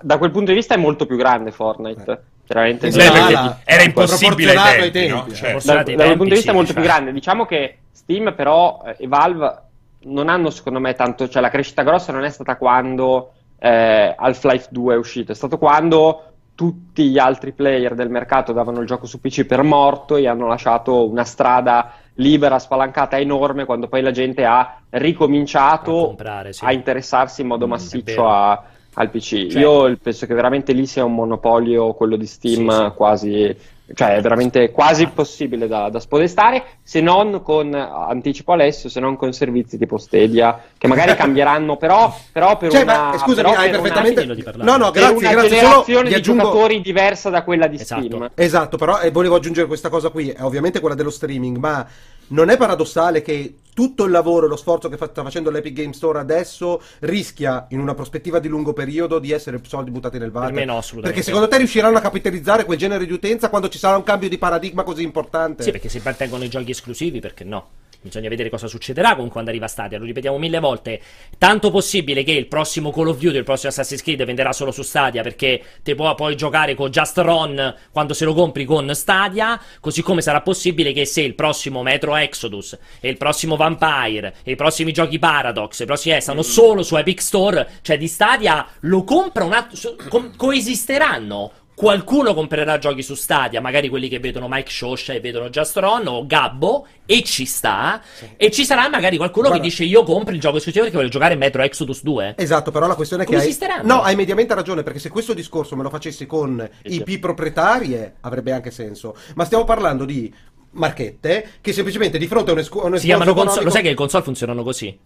da quel punto di vista è molto più grande Fortnite. Chiaramente Sì, Beh, Esatto. perché la- era impossibile ai proporzionato ai tempi, tempi, no? eh. Cioè, Forse- dal, Dai dal tempi, punto di vista sì, è molto diciamo. più grande. Diciamo che Steam, però, eh, e Valve non hanno, secondo me, tanto. Cioè, la crescita grossa non è stata quando eh, Half-Life 2 è uscito, è stato quando tutti gli altri player del mercato davano il gioco su PC per morto e hanno lasciato una strada libera, spalancata enorme, quando poi la gente ha ricominciato A comprare, sì. a interessarsi in modo Mm, massiccio vero. a- al PC. Cioè- Io penso che veramente lì sia un monopolio quello di Steam Sì, sì. quasi, cioè è veramente quasi impossibile da, da spodestare, se non con, anticipo Alessio, se non con servizi tipo Stadia, che magari cambieranno, però, però per Cioè, una... ma scusami, però hai per una- perfettamente. parlare. No, no, per grazie, una grazie. Solo generazione di aggiungo. giocatori diversa da quella di Esatto. Steam. Esatto, però eh, volevo aggiungere questa cosa qui, è ovviamente quella dello streaming, ma non è paradossale che tutto il lavoro e lo sforzo che fa- sta facendo l'Epic Game Store adesso rischia, in una prospettiva di lungo periodo, di essere soldi buttati nel water? me no, assolutamente. Perché secondo te riusciranno a capitalizzare quel genere di utenza quando ci sarà un cambio di paradigma così importante? Sì, perché se mantengono i giochi esclusivi, perché no? Bisogna vedere cosa succederà comunque quando arriva Stadia. Lo ripetiamo mille volte. Tanto possibile che il prossimo Call of Duty, il prossimo Assassin's Creed venderà solo su Stadia perché te può poi giocare con Just Run quando se lo compri con Stadia. Così come sarà possibile che se il prossimo Metro Exodus e il prossimo Vampire e i prossimi giochi Paradox e i prossimi eh, stanno solo su Epic Store, cioè di Stadia lo compra un attimo. co- coesisteranno Qualcuno comprerà giochi su Stadia, magari quelli che vedono Mike Shosha e vedono Justron o Gabbo, e ci sta. E ci sarà magari qualcuno Guarda- che dice: Io compro il gioco esclusivo perché voglio giocare Metro Exodus 2. Esatto, però la questione è che Come hai... esisteranno? No, hai mediamente ragione, perché se questo discorso me lo facessi con IP proprietarie avrebbe anche senso. Ma stiamo parlando di marchette che semplicemente di fronte a un, a un Si chiamano console. Lo sai che le console funzionano così?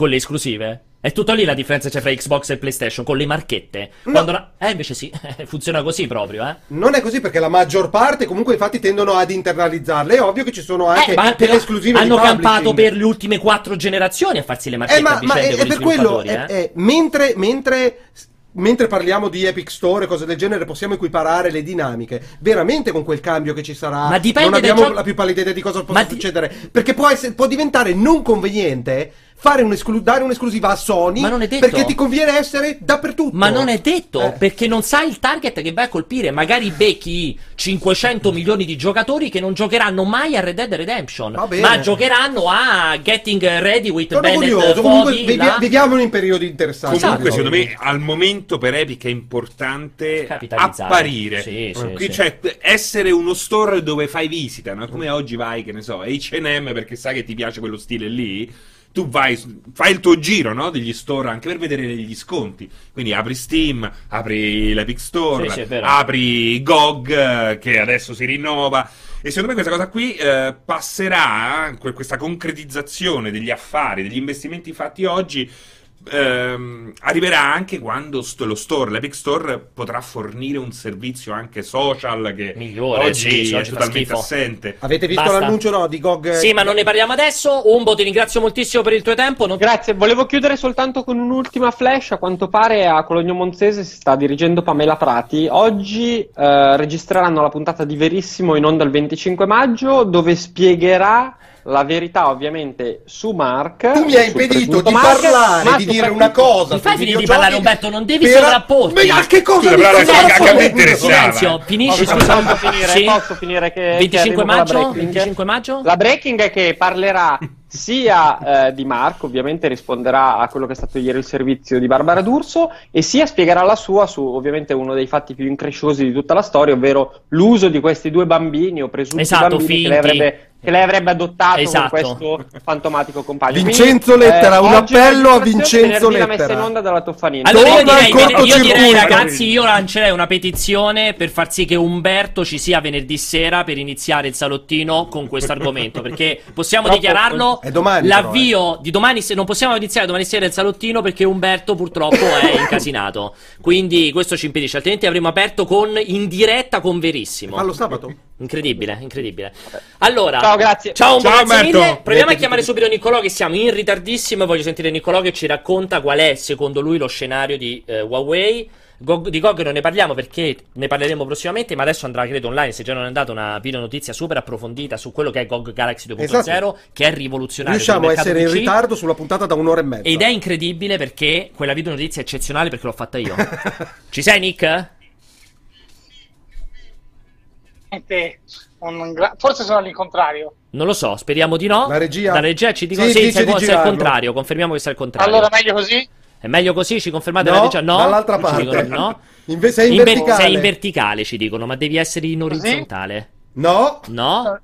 Con le esclusive? È tutto lì la differenza c'è fra Xbox e PlayStation, con le marchette. Quando la- Eh, invece sì, funziona così proprio, eh. Non è così perché la maggior parte comunque infatti tendono ad internalizzarle. È ovvio che ci sono anche Eh, ma delle esclusive hanno di publishing. campato per le ultime quattro generazioni a farsi le marchette Eh, ma, a ma è, è per quello, eh. è- mentre, mentre, mentre parliamo di Epic Store e cose del genere, possiamo equiparare le dinamiche. Veramente con quel cambio che ci sarà, Ma dipende non abbiamo giochi- la più pallida idea di cosa possa Ma di- succedere. Perché può, essere- può diventare non conveniente fare un'esclu- dare un'esclusiva a Sony Ma non è detto. perché ti conviene essere dappertutto. Ma non è detto, Eh. perché non sai il target che vai a colpire. Magari becchi 500 milioni di giocatori che non giocheranno mai a Red Dead Redemption, Va bene. ma giocheranno a Getting Ready with Sono Bennett curioso. Comunque vivi- là. viviamo in periodi interessanti. Comunque, Esatto. secondo me, al momento per Epic è importante Capitalizzare. apparire. Sì, sì, Qui, sì. Cioè, essere uno store dove fai visita, no? Come oggi vai, che ne so, H&M perché sai che ti piace quello stile lì. Tu vai, fai il tuo giro, no? Degli store anche per vedere gli sconti. Quindi apri Steam, apri l'Epic Store, Sì, sì, apri GOG, eh, che adesso si rinnova. E secondo me questa cosa qui eh, passerà, que- questa concretizzazione degli affari, degli investimenti fatti oggi, ehm, arriverà anche quando st- lo store, l'Epic Store, potrà fornire un servizio anche social che Migliore, oggi sì, è oggi totalmente schifo. assente. Avete visto Basta. l'annuncio no, di GOG? Sì, ma non ne parliamo adesso. Umbo, ti ringrazio moltissimo per il tuo tempo. Non- Grazie, volevo chiudere soltanto con un'ultima flash. A quanto pare a Cologno Monzese si sta dirigendo Pamela Prati. Oggi eh, registreranno la puntata di Verissimo in onda il 25 maggio, dove spiegherà la verità ovviamente su Mark. Tu mi hai impedito di Mark, parlare, di dire una cosa. Mi fai finire di parlare, Umberto? Non devi per- sovrapporti. Ma che cosa Scusa, mi però a che interessava? Silenzio, finisci, Posso- scusa. posso finire, Sì. posso finire che, che 25 arrivo con la maggio? breaking? 25 maggio? La breaking è che parlerà sia eh, di Mark, ovviamente risponderà a quello che è stato ieri il servizio di Barbara D'Urso, e sia spiegherà la sua su ovviamente uno dei fatti più incresciosi di tutta la storia, ovvero l'uso di questi due bambini o presunti Esatto, bambini che lei, finti. avrebbe, che lei avrebbe adottato Esatto. con questo fantomatico compagno. Vincenzo Quindi, Lettera, un oggi la appello a Vincenzo la messa in Lettera. onda dalla Toffanini. Allora io direi, io direi, ragazzi, io lancerei una petizione per far sì che Umberto ci sia venerdì sera per iniziare il salottino con questo argomento, perché possiamo Troppo- dichiararlo Eh, domani, l'avvio di domani se non possiamo iniziare domani sera il salottino perché Umberto purtroppo è incasinato. Quindi questo ci impedisce, altrimenti avremmo aperto con in diretta con Verissimo. Fallo sabato. Incredibile, incredibile. Allora, Ciao, grazie. Ciao, un Ciao, grazie Umberto. mille. Proviamo a chiamare subito Niccolò che siamo in ritardissimo e voglio sentire Niccolò che ci racconta qual è secondo lui lo scenario di eh, Huawei. Gog- di GOG non ne parliamo perché ne parleremo prossimamente, ma adesso andrà credo online, se già non è andata una video notizia super approfondita su quello che è GOG Galaxy 2.0, Esatto. che è rivoluzionario. Riusciamo a essere in PC. ritardo sulla puntata da un'ora e mezza. Ed è incredibile perché quella video notizia è eccezionale perché l'ho fatta io. Ci sei, Nick? Veramente un gra- forse sono all'incontrario. Non lo so, speriamo di no. La regia? La regia ci dicono Sì, sì, dice sei, di sei contrario, confermiamo che sei il contrario. Allora meglio così? È meglio così? Ci confermate No, la regia? No. dall'altra Ci parte. dicono no. Inve- sei in In ver- verticale. sei in verticale, ci dicono, ma devi essere in orizzontale. No. No?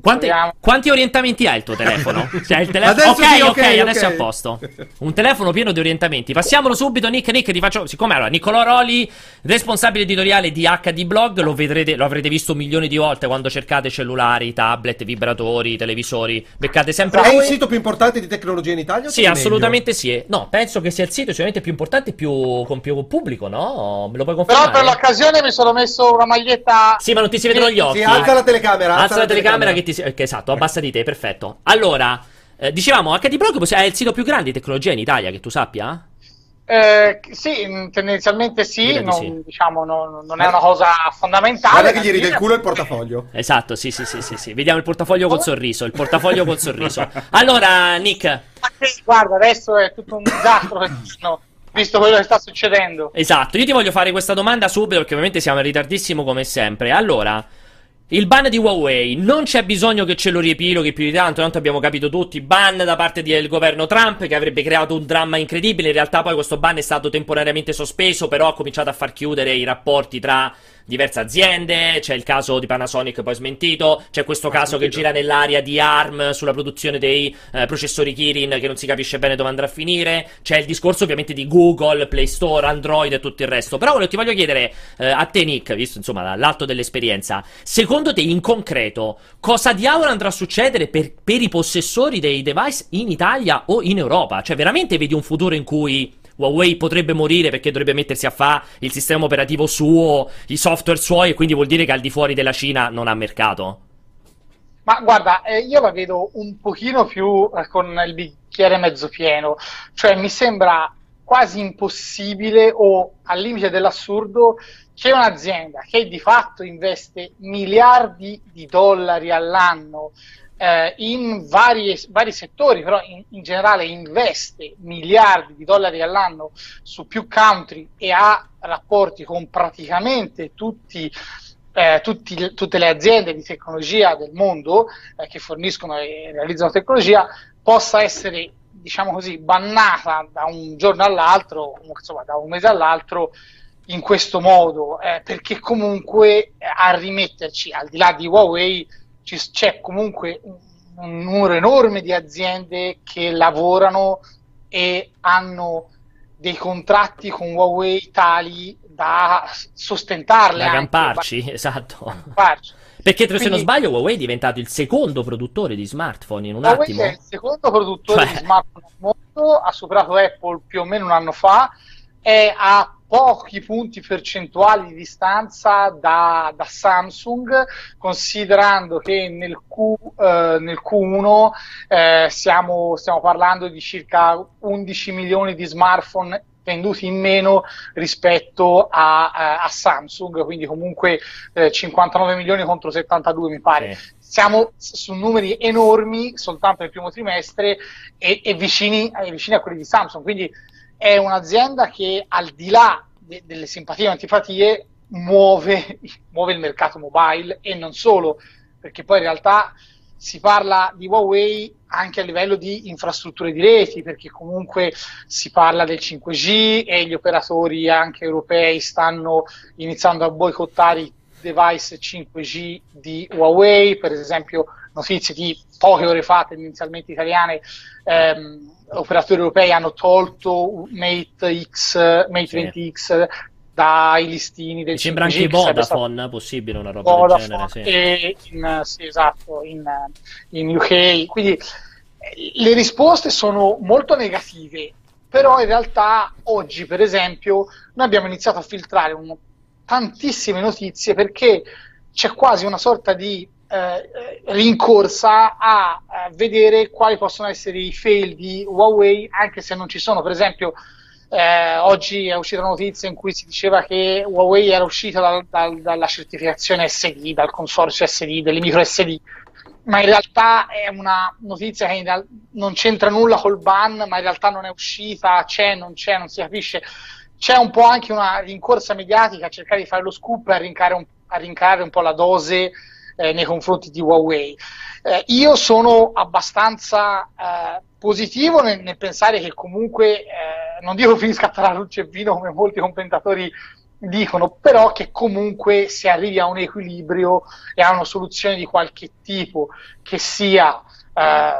Quanti, quanti orientamenti ha il tuo telefono? Cioè, il telefono... Adesso ok, sì, ok, ok, adesso ok. è a posto. Un telefono pieno di orientamenti. Passiamolo subito, Nick. Nick, ti faccio. Siccome allora, Niccolò Roli, responsabile editoriale di HD Blog, lo vedrete, lo avrete visto milioni di volte quando cercate cellulari, tablet, vibratori, televisori. Beccate sempre È il sito più importante di tecnologia in Italia? Sì, assolutamente sì. No, penso che sia il sito sicuramente più importante e più con più pubblico, no? Me lo puoi Però confermare? per l'occasione mi sono messo una maglietta. Sì, ma non ti si vedono gli occhi. Sì, alza la telecamera. Alza la telecamera che ti esatto, abbassa di te, perfetto. Allora, eh, dicevamo, HD Blog è il sito più grande di tecnologia in Italia, che tu sappia? Eh, sì, tendenzialmente sì, non, sì. diciamo, non, non è una cosa fondamentale. Guarda che gli ride il culo il portafoglio. Esatto, sì, sì, sì, sì, sì. Vediamo il portafoglio col sorriso, il portafoglio col sorriso. Allora, Nick, Guarda, adesso è tutto un disastro quest'anno, visto quello che sta succedendo. esatto, io ti voglio fare questa domanda subito perché ovviamente siamo in ritardissimo come sempre. Allora, Il ban di Huawei, non c'è bisogno che ce lo riepiloghi più di tanto, tanto abbiamo capito tutti, ban da parte del governo Trump che avrebbe creato un dramma incredibile, in realtà poi questo ban è stato temporaneamente sospeso, però ha cominciato a far chiudere i rapporti tra diverse aziende, c'è il caso di Panasonic poi smentito, c'è questo caso che gira nell'area di ARM sulla produzione dei eh, processori Kirin che non si capisce bene dove andrà a finire, c'è il discorso ovviamente di Google, Play Store, Android e tutto il resto, però ti voglio chiedere eh, a te Nick, visto insomma dall'alto dell'esperienza, secondo te in concreto cosa diavolo andrà a succedere per, per i possessori dei device in Italia o in Europa? Cioè veramente vedi un futuro in cui Huawei potrebbe morire perché dovrebbe mettersi a fare il sistema operativo suo, i software suoi, e quindi vuol dire che al di fuori della Cina non ha mercato. Ma guarda, eh, io la vedo un pochino più eh, con il bicchiere mezzo pieno, cioè mi sembra quasi impossibile o al limite dell'assurdo che un'azienda che di fatto investe miliardi di dollari all'anno eh, in vari, vari, settori, però in, in, generale investe miliardi di dollari all'anno su più country e ha rapporti con praticamente tutti, eh, tutti, tutte le aziende di tecnologia del mondo eh, che forniscono e realizzano tecnologia, possa essere diciamo così, bannata da un giorno all'altro, insomma, da un mese all'altro, in questo modo, eh, perché comunque a rimetterci, al di là di Huawei, c'è comunque un, numero enorme di aziende che lavorano e hanno dei contratti con Huawei tali da sostentarle. Da camparci, anche, esatto. Camparci. Perché Quindi, se non sbaglio Huawei è diventato il secondo produttore di smartphone in un Huawei attimo. è il secondo produttore cioè... di smartphone al mondo, ha superato Apple più o meno un anno fa, è a pochi punti percentuali di distanza da, da Samsung, considerando che nel, Q, eh, nel Q1 eh, stiamo, stiamo parlando di circa 11 milioni di smartphone venduti in meno rispetto a, a, a Samsung, quindi comunque eh, 59 milioni contro 72 mi pare. Sì. Siamo su numeri enormi soltanto nel primo trimestre e, e vicini, eh, vicini, a quelli di Samsung, quindi è un'azienda che al di là de- delle simpatie e antipatie muove, muove il mercato mobile e non solo, perché poi in realtà si parla di Huawei anche a livello di infrastrutture di reti, perché comunque si parla del 5G e gli operatori anche europei stanno iniziando a boicottare i device 5G di Huawei, per esempio notizie di poche ore fa, tendenzialmente italiane, ehm, operatori europei hanno tolto Mate, X, Mate sì. 20X dai listini del Mi sembra 5G, anche Vodafone stato... possibile una roba Vodafone del genere sì. In, sì, esatto in, in, UK quindi le risposte sono molto negative però in realtà oggi per esempio noi abbiamo iniziato a filtrare un, tantissime notizie perché c'è quasi una sorta di eh, rincorsa a, a, vedere quali possono essere i fail di Huawei, anche se non ci sono. Per esempio, eh, oggi è uscita una notizia in cui si diceva che Huawei era uscita dal, dal, dalla certificazione SD, dal consorzio SD, delle micro SD, ma in realtà è una notizia che real- non c'entra nulla col ban, ma in realtà non è uscita, c'è, non c'è, non si capisce. C'è un po' anche una rincorsa mediatica a cercare di fare lo scoop e a a rincarare un po' la dose eh, nei confronti di Huawei. Eh, io sono abbastanza eh, positivo nel, nel, pensare che comunque, eh, non dico finisca tra luce e vino come molti commentatori dicono, però che comunque si arrivi a un equilibrio e a una soluzione di qualche tipo che sia eh,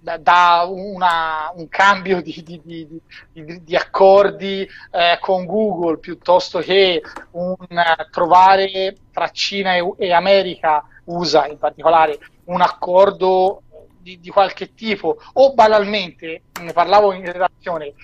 da una, un cambio di, di, di, di accordi eh, con Google piuttosto che un trovare tra Cina e, e, America, USA in particolare, un accordo di, qualche tipo o banalmente, ne parlavo in relazione, eh,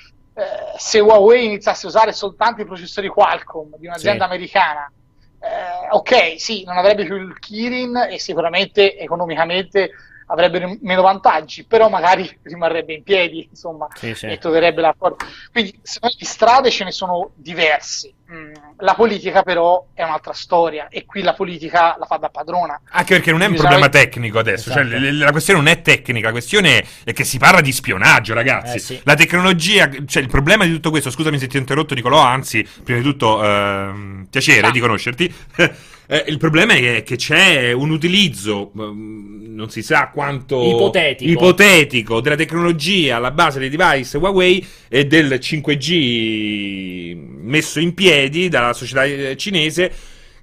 se Huawei iniziasse a usare soltanto i processori Qualcomm di un'azienda sì. americana, eh, ok, sì, non avrebbe più il Kirin e sicuramente economicamente avrebbe meno vantaggi, però magari rimarrebbe in piedi, insomma, sì, sì. e troverebbe la forza. Quindi di strade ce ne sono diverse. Mm, la politica però è un'altra storia e qui la politica la fa da padrona. Anche perché non è un problema tecnico adesso, cioè, esatto. cioè, la questione non è tecnica, la questione è che si parla di spionaggio, ragazzi. Eh, sì. La tecnologia, cioè il problema di tutto questo, scusami se ti ho interrotto Nicolò, anzi, prima di tutto eh, piacere ah. di conoscerti. Eh, il problema è che, c'è un utilizzo, mm, non si sa quanto Ipotetico. ipotetico della tecnologia alla base dei device Huawei e del 5G messo in piedi dalla società eh, cinese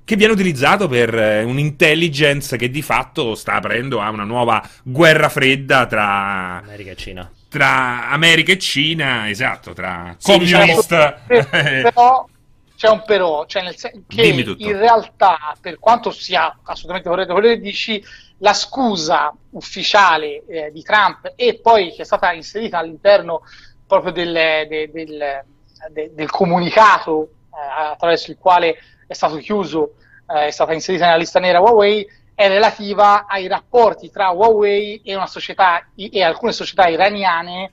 che viene utilizzato per eh, un'intelligence che di fatto sta aprendo a una nuova guerra fredda tra America e Cina. tra America e Cina, esatto, tra Sì, diciamo- communist però c'è un però, cioè nel senso che in realtà, per quanto sia assolutamente corretto quello che dici, la scusa ufficiale eh, di Trump e poi che è stata inserita all'interno proprio del, de- del- de- del comunicato eh, attraverso il quale è stato chiuso, eh, è stata inserita nella lista nera Huawei, è relativa ai rapporti tra Huawei e, una società, e alcune società iraniane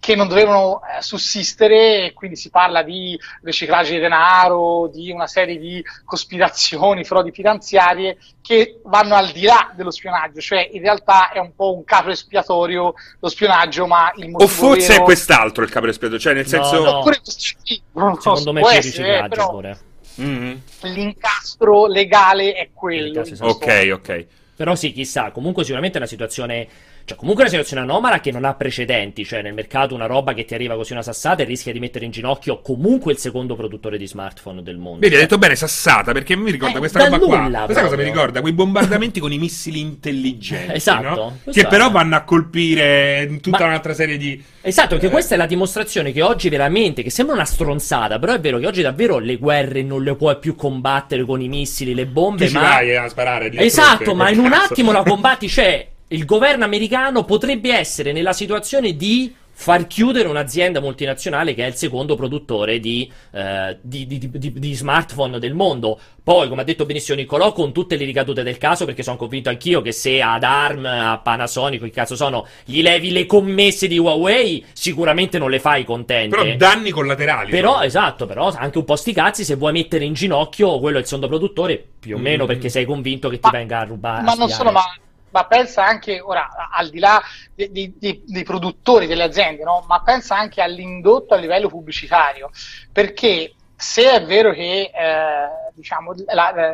che non dovevano eh, sussistere, e quindi si parla di riciclaggio di denaro, di una serie di cospirazioni, frodi finanziarie che vanno al di là dello spionaggio, cioè in realtà è un po' un capro espiatorio lo spionaggio, ma il motivo O forse vero... è quest'altro il capo espiatorio, cioè nel No, senso... no. Oppure sì, non lo so, Secondo me è essere, eh, riciclaggio però pure. Mm. l'incastro legale è quello. Ok, ok. Però sì, chissà, comunque sicuramente è una situazione, cioè comunque è una situazione anomala che non ha precedenti, cioè nel mercato una roba che ti arriva così una sassata e rischia di mettere in ginocchio comunque il secondo produttore di smartphone del mondo. Vedi, hai detto bene sassata, perché mi ricorda Eh, questa roba qua. Questa cosa mi proprio. ricorda quei bombardamenti con i missili intelligenti, Esatto, no? Che è- però vanno a colpire tutta Ma- un'altra serie di... Esatto, perché Eh. questa è la dimostrazione che oggi veramente, che sembra una stronzata, però è vero che oggi davvero le guerre non le puoi più combattere con i missili, le bombe, Tu ci ma... vai a sparare. Esatto, ma in un attimo la combatti, cioè il governo americano potrebbe essere nella situazione di far chiudere un'azienda multinazionale che è il secondo produttore di, eh, di- di- di- smartphone del mondo. Poi, come ha detto benissimo Nicolò, con tutte le ricadute del caso, perché sono convinto anch'io che se ad ARM, a Panasonic, che cazzo sono, gli levi le commesse di Huawei, sicuramente non le fai contente. Però danni collaterali. Però, sono. esatto, però anche un po' sti cazzi, se vuoi mettere in ginocchio quello è il secondo produttore, più o meno Mm. perché sei convinto che ti Ma- venga a rubare. ma a non solo, ma, ma pensa anche, ora, al di là dei, dei- dei- produttori delle aziende, no? ma pensa anche all'indotto a livello pubblicitario, perché se è vero che eh, diciamo, la- eh,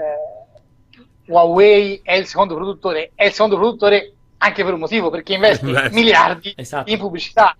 Huawei è il secondo produttore, è il secondo produttore anche per un motivo, perché investe Beh, miliardi Esatto. in pubblicità.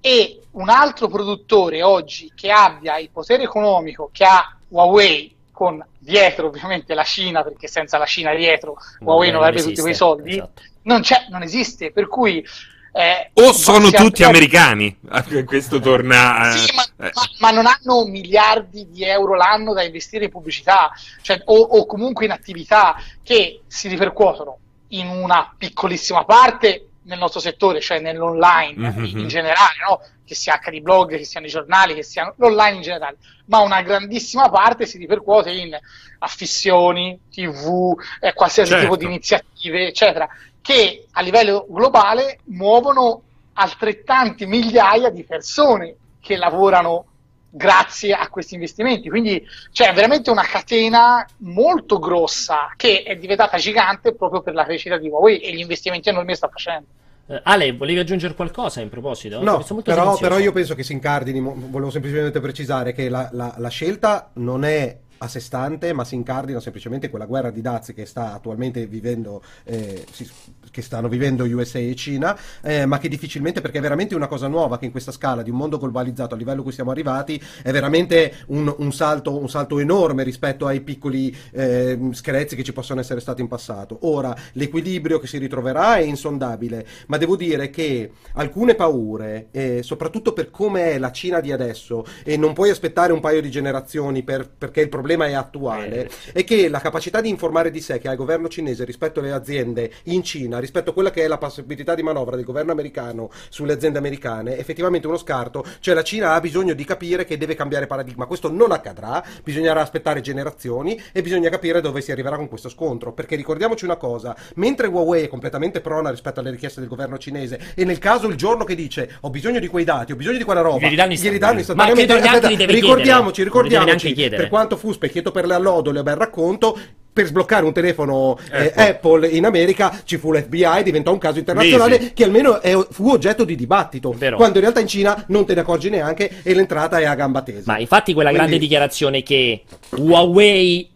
E un altro produttore oggi che abbia il potere economico che ha Huawei, con dietro ovviamente la Cina, perché senza la Cina dietro Huawei non avrebbe tutti quei soldi, esatto. non c'è, non esiste. Per cui eh, O sono tutti arriva- americani. Questo torna... eh, Sì, ma, eh. ma- ma non hanno miliardi di euro l'anno da investire in pubblicità, cioè, o, o comunque in attività che si ripercuotono in una piccolissima parte nel nostro settore, cioè nell'online Mhm. in generale, no? Che sia di blog, che siano i giornali, che siano l'online in generale, ma una grandissima parte si ripercuote in affissioni, tv, eh, qualsiasi Certo. tipo di iniziative, eccetera, che a livello globale muovono altrettanti migliaia di persone che lavorano grazie a questi investimenti. Quindi c'è veramente una catena molto grossa che è diventata gigante proprio per la crescita di Huawei e gli investimenti enormi che sta facendo. Eh, Ale, volevi aggiungere qualcosa in proposito? No, però, però io penso che si incardini, volevo semplicemente precisare che la, la- la scelta non è a sé stante, ma si incardina semplicemente quella guerra di dazi che sta attualmente vivendo, eh, che stanno vivendo USA e Cina, eh, ma che difficilmente, perché è veramente una cosa nuova che in questa scala di un mondo globalizzato a livello a cui siamo arrivati, è veramente un, un salto, un salto enorme rispetto ai piccoli eh, screzi che ci possono essere stati in passato. Ora, l'equilibrio che si ritroverà è insondabile, ma devo dire che alcune paure, eh, soprattutto per come è la Cina di adesso, e non puoi aspettare un paio di generazioni per- perché il problema è attuale, è che la capacità di informare di sé che ha il governo cinese rispetto alle aziende in Cina, rispetto a quella che è la possibilità di manovra del governo americano sulle aziende americane, è effettivamente uno scarto, cioè la Cina ha bisogno di capire che deve cambiare paradigma, questo non accadrà, bisognerà aspettare generazioni e bisogna capire dove si arriverà con questo scontro, perché ricordiamoci una cosa, mentre Huawei è completamente prona rispetto alle richieste del governo cinese e nel caso il giorno che dice ho bisogno di quei dati, ho bisogno di quella roba, Glieli danno istantaneamente. istantaneamente, ricordiamoci, ricordiamoci, per quanto fu specchietto per le allodole bel racconto, per sbloccare un telefono eh, Apple. Apple in America ci fu l'FBI, diventò un caso internazionale Mesi. che almeno è- fu oggetto di dibattito, Vero. quando in realtà in Cina non te ne accorgi neanche e l'entrata è a gamba tesa. Ma infatti quella Quindi- grande dichiarazione che Huawei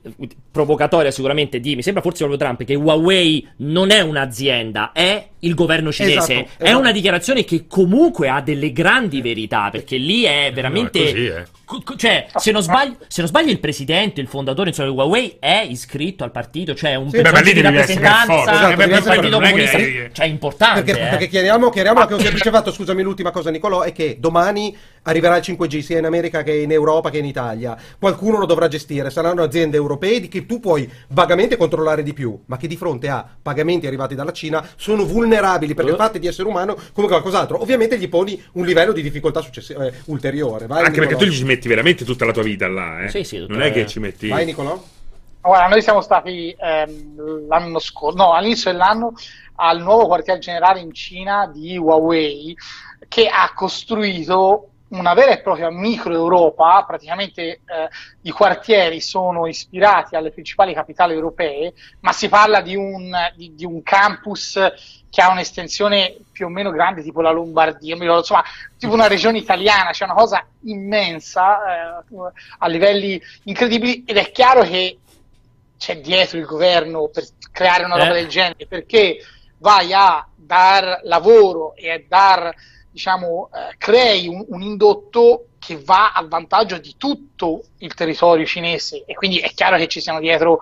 provocatoria sicuramente di, mi sembra forse proprio Trump, che Huawei non è un'azienda, è il governo cinese. Esatto, È esatto. una dichiarazione che comunque ha delle grandi verità, perché lì è veramente... No, è così, eh. Cioè, se non, sbaglio, se non sbaglio, il presidente, il fondatore insomma, di Huawei è iscritto al partito, cioè un Sì. Beh, di per rappresentanza Esatto, essere- partito è che- comunista. Cioè, è importante. Perché, eh. perché chiariamo, chiariamo anche un semplice fatto, scusami l'ultima cosa Nicolò, è che domani arriverà il 5G sia in America che in Europa che in Italia. Qualcuno lo dovrà gestire, saranno aziende europee di che tu puoi vagamente controllare di più, ma che di fronte a pagamenti arrivati dalla Cina sono vulnerabili perché Eh. fatti di essere umano come qualcos'altro. Ovviamente gli poni un livello di difficoltà successi- eh, ulteriore. Vai, Anche perché Nicolò. tu ci metti veramente tutta la tua vita là, eh. Sì, sì, non è che ci metti. Vai Nicolò. Guarda, noi siamo stati ehm, l'anno scorso, no, all'inizio dell'anno al nuovo quartier generale in Cina di Huawei che ha costruito una vera e propria micro Europa, praticamente eh, i quartieri sono ispirati alle principali capitali europee, ma si parla di un, di, di un campus che ha un'estensione più o meno grande, tipo la Lombardia, ricordo, insomma, tipo una regione italiana, c'è una cosa immensa eh, a livelli incredibili ed è chiaro che c'è dietro il governo per creare una roba Eh. del genere, perché vai a dar lavoro e a dar, diciamo, eh, crei un, un indotto che va a vantaggio di tutto il territorio cinese. E quindi è chiaro che ci siano dietro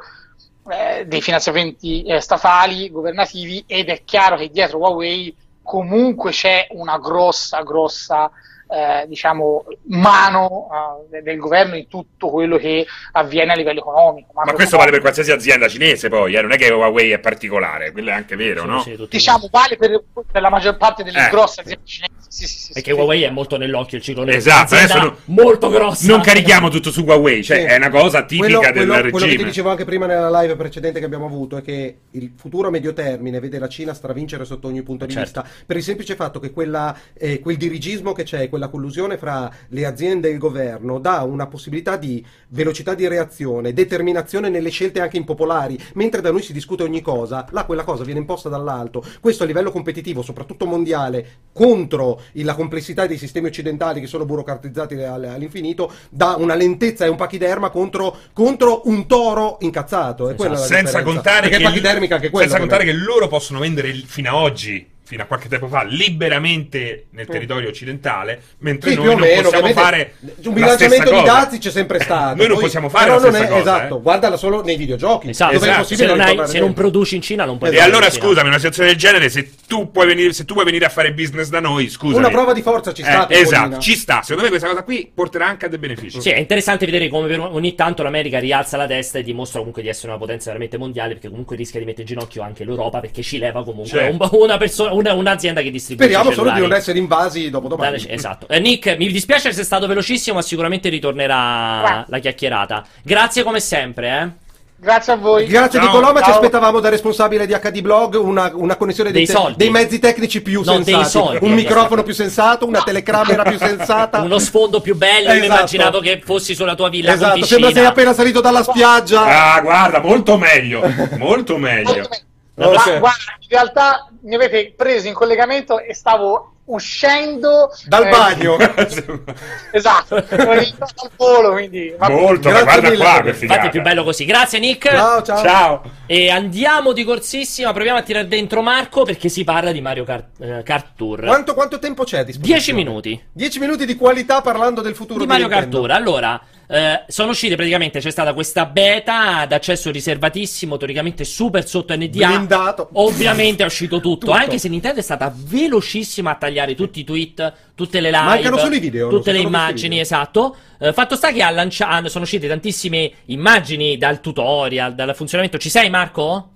eh, dei finanziamenti eh, statali, governativi ed è chiaro che dietro Huawei comunque c'è una grossa, grossa eh, diciamo, mano eh, del governo in tutto quello che avviene a livello economico. Ma questo vale per qualsiasi azienda cinese, poi, eh? non è che Huawei è particolare, quello è anche vero, Sì, no? sì, Diciamo, vale per, per la maggior parte delle Eh. grosse aziende cinesi. Sì, sì, sì, Perché sì. Huawei è molto nell'occhio il ciclo nero. Esatto, adesso non- molto grossa. Non carichiamo tutto su Huawei, cioè Sì. è una cosa tipica quello, del quello- quello che ti regime. dicevo anche prima nella live precedente che abbiamo avuto è che il futuro a medio termine vede la Cina stravincere sotto ogni punto di Certo. vista per il semplice fatto che quella, eh, quel dirigismo che c'è, quella collusione fra le aziende e il governo dà una possibilità di velocità di reazione, determinazione nelle scelte anche impopolari, mentre da noi si discute ogni cosa, là quella cosa viene imposta dall'alto. Questo a livello competitivo, soprattutto mondiale, contro la complessità dei sistemi occidentali che sono burocratizzati all- all'infinito, dà una lentezza e un pachiderma contro, contro un toro incazzato. Quella la senza contare, che, quella. senza contare che loro possono vendere fino a oggi, fino a qualche tempo fa, liberamente nel territorio occidentale, mentre Sì, noi non meno, possiamo fare un bilanciamento di dazi c'è sempre stato. Noi non Poi- possiamo fare però la non stessa è, cosa, Esatto, eh. guardala solo nei videogiochi. Esatto. Dove è Esatto. possibile Se non, hai- se non produci in Cina non puoi E Esatto. allora in Cina. scusami, una situazione del genere, se tu puoi venire, se tu vuoi venire a fare business da noi, scusami. Una prova di forza ci sta. Eh, esatto, ci sta. Secondo me questa cosa qui porterà anche a dei benefici. Sì, è interessante vedere come ogni tanto l'America rialza la testa e dimostra comunque di essere una potenza veramente mondiale, perché comunque rischia di mettere in ginocchio anche l'Europa, perché ci leva comunque Certo. un- una persona, una- un'azienda che distribuisce Speriamo solo di cellulari. non essere invasi dopo domani. Esatto. Eh, Nick, mi dispiace essere stato velocissimo, ma sicuramente ritornerà la chiacchierata. Grazie come sempre, eh. Grazie a voi. Grazie Ciao. Nicolò, ma ci aspettavamo da responsabile di HD Blog una, una connessione dei, Dei soldi. dei mezzi tecnici più No, dei sensati. soldi. Un microfono più sensato, una telecamera più sensata. Uno sfondo più bello, io Esatto. immaginavo che fossi sulla tua villa Esatto, piscina. sembra sei appena salito dalla spiaggia. Ah, guarda, molto meglio. Molto meglio. La Ma prossima- guarda, in realtà mi avete preso in collegamento e stavo uscendo Dal eh, bagno. Esatto, ero rientrato al volo, quindi molto, guarda mille. qua che Infatti è più bello così. Grazie Nick. Ciao, ciao. Ciao. E andiamo di corsissima, proviamo a tirare dentro Marco perché si parla di Mario Kart, eh, Kart Tour. Quanto, quanto tempo c'è a disposizione? 10 minuti. 10 minuti di qualità parlando del futuro di Mario Kart Nintendo. Tour. Allora, eh, sono uscite praticamente, c'è stata questa beta ad accesso riservatissimo, teoricamente super sotto NDA. Blindato. Ovviamente è uscito tutto, Tutto. anche se Nintendo è stata velocissima a tagliare tutti i tweet, tutte le live, Mancano solo i video, tutte le immagini, video. esatto. Eh, fatto sta che ha lanciato, sono uscite tantissime immagini dal tutorial, dal funzionamento. Ci sei Marco?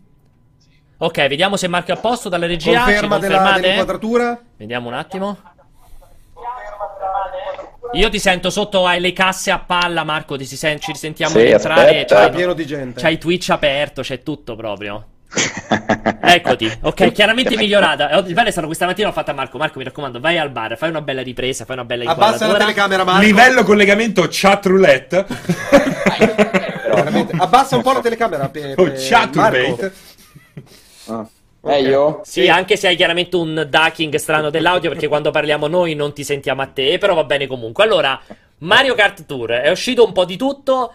Ok, vediamo se Marco è a posto dalla regia. Conferma Ci della, dell'inquadratura? Vediamo un attimo. Io ti sento sotto alle casse a palla, Marco. Ti si sen- ci risentiamo Sì, di entrare. aspetta. C'hai, È pieno di gente. c'hai Twitch aperto, c'è tutto proprio. Eccoti, ok, chiaramente migliorata. Eh, Il bello è stato questa mattina ho fatto a Marco. Marco, mi raccomando, vai al bar, fai una bella ripresa, fai una bella Abbassa la telecamera, Marco. Livello collegamento chat roulette. Abbassa un po' la telecamera. Pe, o pe- chat Marco. roulette. Ah. Meglio? Sì, anche se hai chiaramente un ducking strano dell'audio, perché quando parliamo noi non ti sentiamo a te, però va bene comunque. Allora, Mario Kart Tour è uscito un po' di tutto.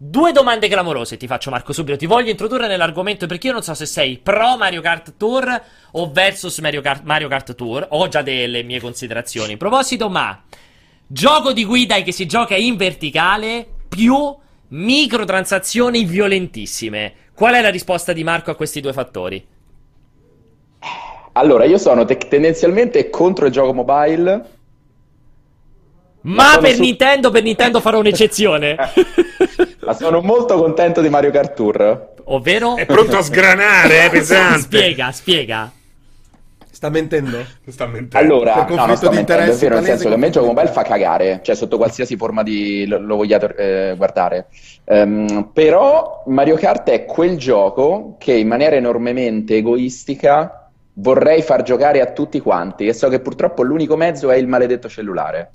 Due domande clamorose ti faccio Marco subito, ti voglio introdurre nell'argomento perché io non so se sei pro Mario Kart Tour o versus Mario Kart, Mario Kart Tour, ho già delle mie considerazioni. In proposito, ma gioco di guida che si gioca in verticale più microtransazioni violentissime. Qual è la risposta di Marco a questi due fattori? Allora, io sono te- tendenzialmente contro il gioco mobile. Ma sono per su- Nintendo, per Nintendo farò un'eccezione. Ma sono molto contento di Mario Kart Tour. Ovvero? È pronto a sgranare, è pesante. Spiega, spiega. Sta mentendo? Sta mentendo. Allora, Per no, non conflitto sto di è interessi vero, nel senso che a me il gioco mobile fa cagare, cioè sotto qualsiasi forma di lo, lo vogliate eh, guardare. Ehm, però Mario Kart è quel gioco che in maniera enormemente egoistica vorrei far giocare a tutti quanti e so che purtroppo l'unico mezzo è il maledetto cellulare.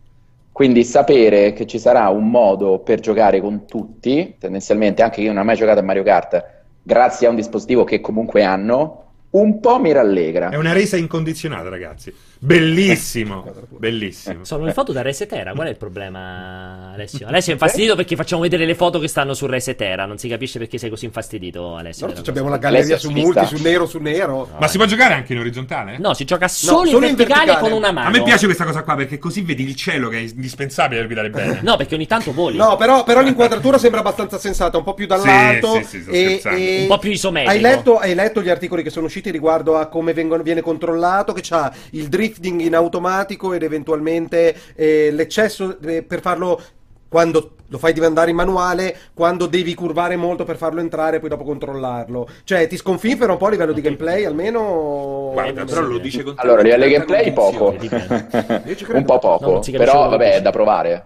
Quindi sapere che ci sarà un modo per giocare con tutti, tendenzialmente anche io non ho mai giocato a Mario Kart, grazie a un dispositivo che comunque hanno, un po' mi rallegra. È una resa incondizionata, ragazzi. Bellissimo. Bellissimo. Sono le foto da Resetera, qual è il problema, Alessio? Alessio è infastidito perché facciamo vedere le foto che stanno su Resetera, non si capisce perché sei così infastidito, Alessio. No, abbiamo la galleria Alessio su multi, su nero, su nero. Ma si può giocare anche in orizzontale? No, si gioca solo, solo in in verticale, verticale. con una mano. A me piace questa cosa qua perché così vedi il cielo che è indispensabile per guidare bene. No, perché ogni tanto voli. No, però, però l'inquadratura sembra abbastanza sensata, un po' più dall'alto. Sì, sì, sì, sto e, e- Un po' più isometrico. Hai letto, hai letto gli articoli che sono usciti riguardo a come vengono- viene controllato? Che c'ha il drifting in automatico ed eventualmente eh, l'eccesso eh, per farlo quando lo fai diventare in manuale, quando devi curvare molto per farlo entrare e poi dopo controllarlo. Cioè, ti sconfinfera un po' a livello di gameplay, almeno. Guarda, però lo dice con Allora, a livello di gameplay poco. un po' No, poco, capisce però vabbè, è da provare.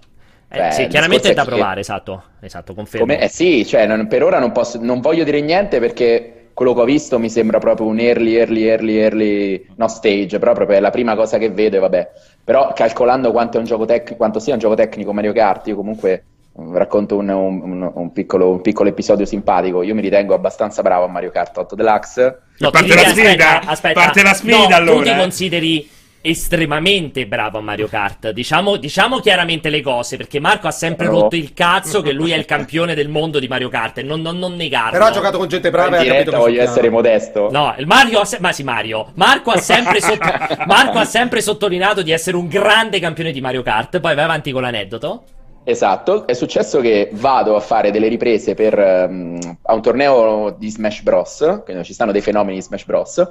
Eh, Cioè, sì, chiaramente è da discorso che- provare, esatto. Esatto, confermo. Come- eh sì, cioè, non- per ora non, posso, non voglio dire niente perché quello che ho visto mi sembra proprio un early, early, early, early, no stage, però proprio è la prima cosa che vedo, e vabbè. Però calcolando quanto, è un gioco tec- quanto sia un gioco tecnico Mario Kart, io comunque mm, racconto un, un- un- un piccolo, un piccolo episodio simpatico. Io mi ritengo abbastanza bravo a Mario Kart 8 Deluxe. No, Parte ti la sfida, aspetta, aspetta. parte la sfida, No, allora, Tu ti eh. consideri estremamente bravo a Mario Kart. Diciamo, diciamo chiaramente le cose, perché Marco ha sempre No. rotto il cazzo che lui è il campione del mondo di Mario Kart non, non, non negarlo. Però ha giocato con gente brava in e ha capito voglio succhiava. essere modesto. No, il Mario ha se- ma sì, Mario. Marco ha, sempre sott- Marco ha sempre sottolineato di essere un grande campione di Mario Kart. Poi vai avanti con l'aneddoto. Esatto, è successo che vado a fare delle riprese per, ehm, a un torneo di Smash Bros. Quindi ci stanno dei fenomeni di Smash Bros.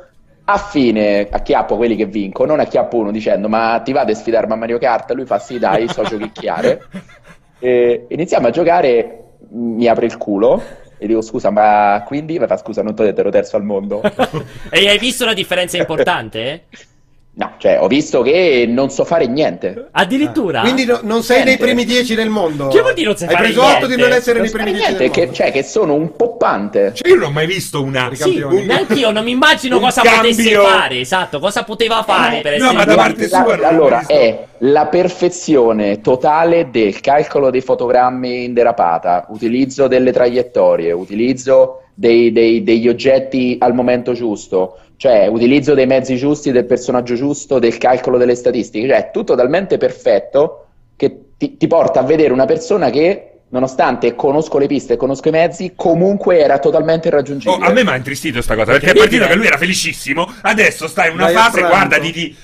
A fine acchiappo quelli che vinco, non acchiappo uno dicendo ma ti vado a sfidarmi a Mario Kart? Lui fa sì dai, so giochicchiare. e iniziamo a giocare, mi apre il culo e dico scusa ma quindi? Mi fa scusa non ti ho detto ero terzo al mondo. E hai visto una differenza importante? no, cioè ho visto che non so fare niente. Addirittura. Quindi no- non sei nei Niente. primi dieci del mondo. Che vuol dire non sai Hai preso atto di non essere Non nei primi dieci del che, cioè che sono un poppante. Cioè, io non ho mai visto una. Sì, neanche io non mi immagino cosa cambio. potesse fare. Esatto, cosa poteva fare per no, essere ma da parte La- sua allora è la perfezione totale del calcolo dei fotogrammi in derapata, utilizzo delle traiettorie, utilizzo dei- dei- degli oggetti al momento giusto, cioè utilizzo dei mezzi giusti, del personaggio giusto, del calcolo delle statistiche, cioè è tutto talmente perfetto che ti, ti porta a vedere una persona che nonostante conosco le piste e conosco i mezzi, comunque era totalmente Oh, irraggiungibile. a me mi ha intristito sta cosa perché è partito che lui era felicissimo, adesso sta in una Vai fase, guarda, di, di-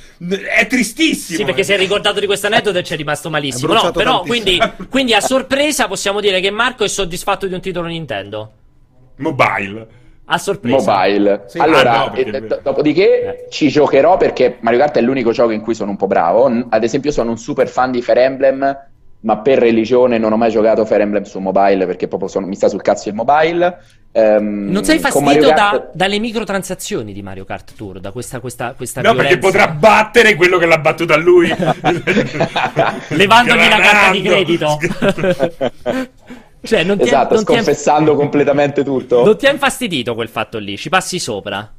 è tristissimo. Sì, perché si è ricordato di questo aneddoto e ci è rimasto malissimo. È No, però, quindi, quindi a sorpresa possiamo dire che Marco è soddisfatto di un titolo Nintendo. Mobile. A sorpresa. Mobile. Sì. Allora, Ah, no, perché eh, è vero. do- dopodiché ci giocherò perché Mario Kart è l'unico gioco in cui sono un po' bravo. Ad esempio, sono un super fan di Fire Emblem, ma per religione non ho mai giocato Fire Emblem su mobile perché proprio sono- mi sta sul cazzo il mobile. Ehm, Non sei Mario fastidito da- Kart- dalle microtransazioni di Mario Kart Tour, da questa, questa, questa No, perché violenza? potrà battere quello che l'ha battuto a lui. Levandogli la carta di credito. cioè, non ti, è, Esatto, non, ti è, sconfessando completamente tutto. non ti è infastidito quel fatto lì, ci passi sopra.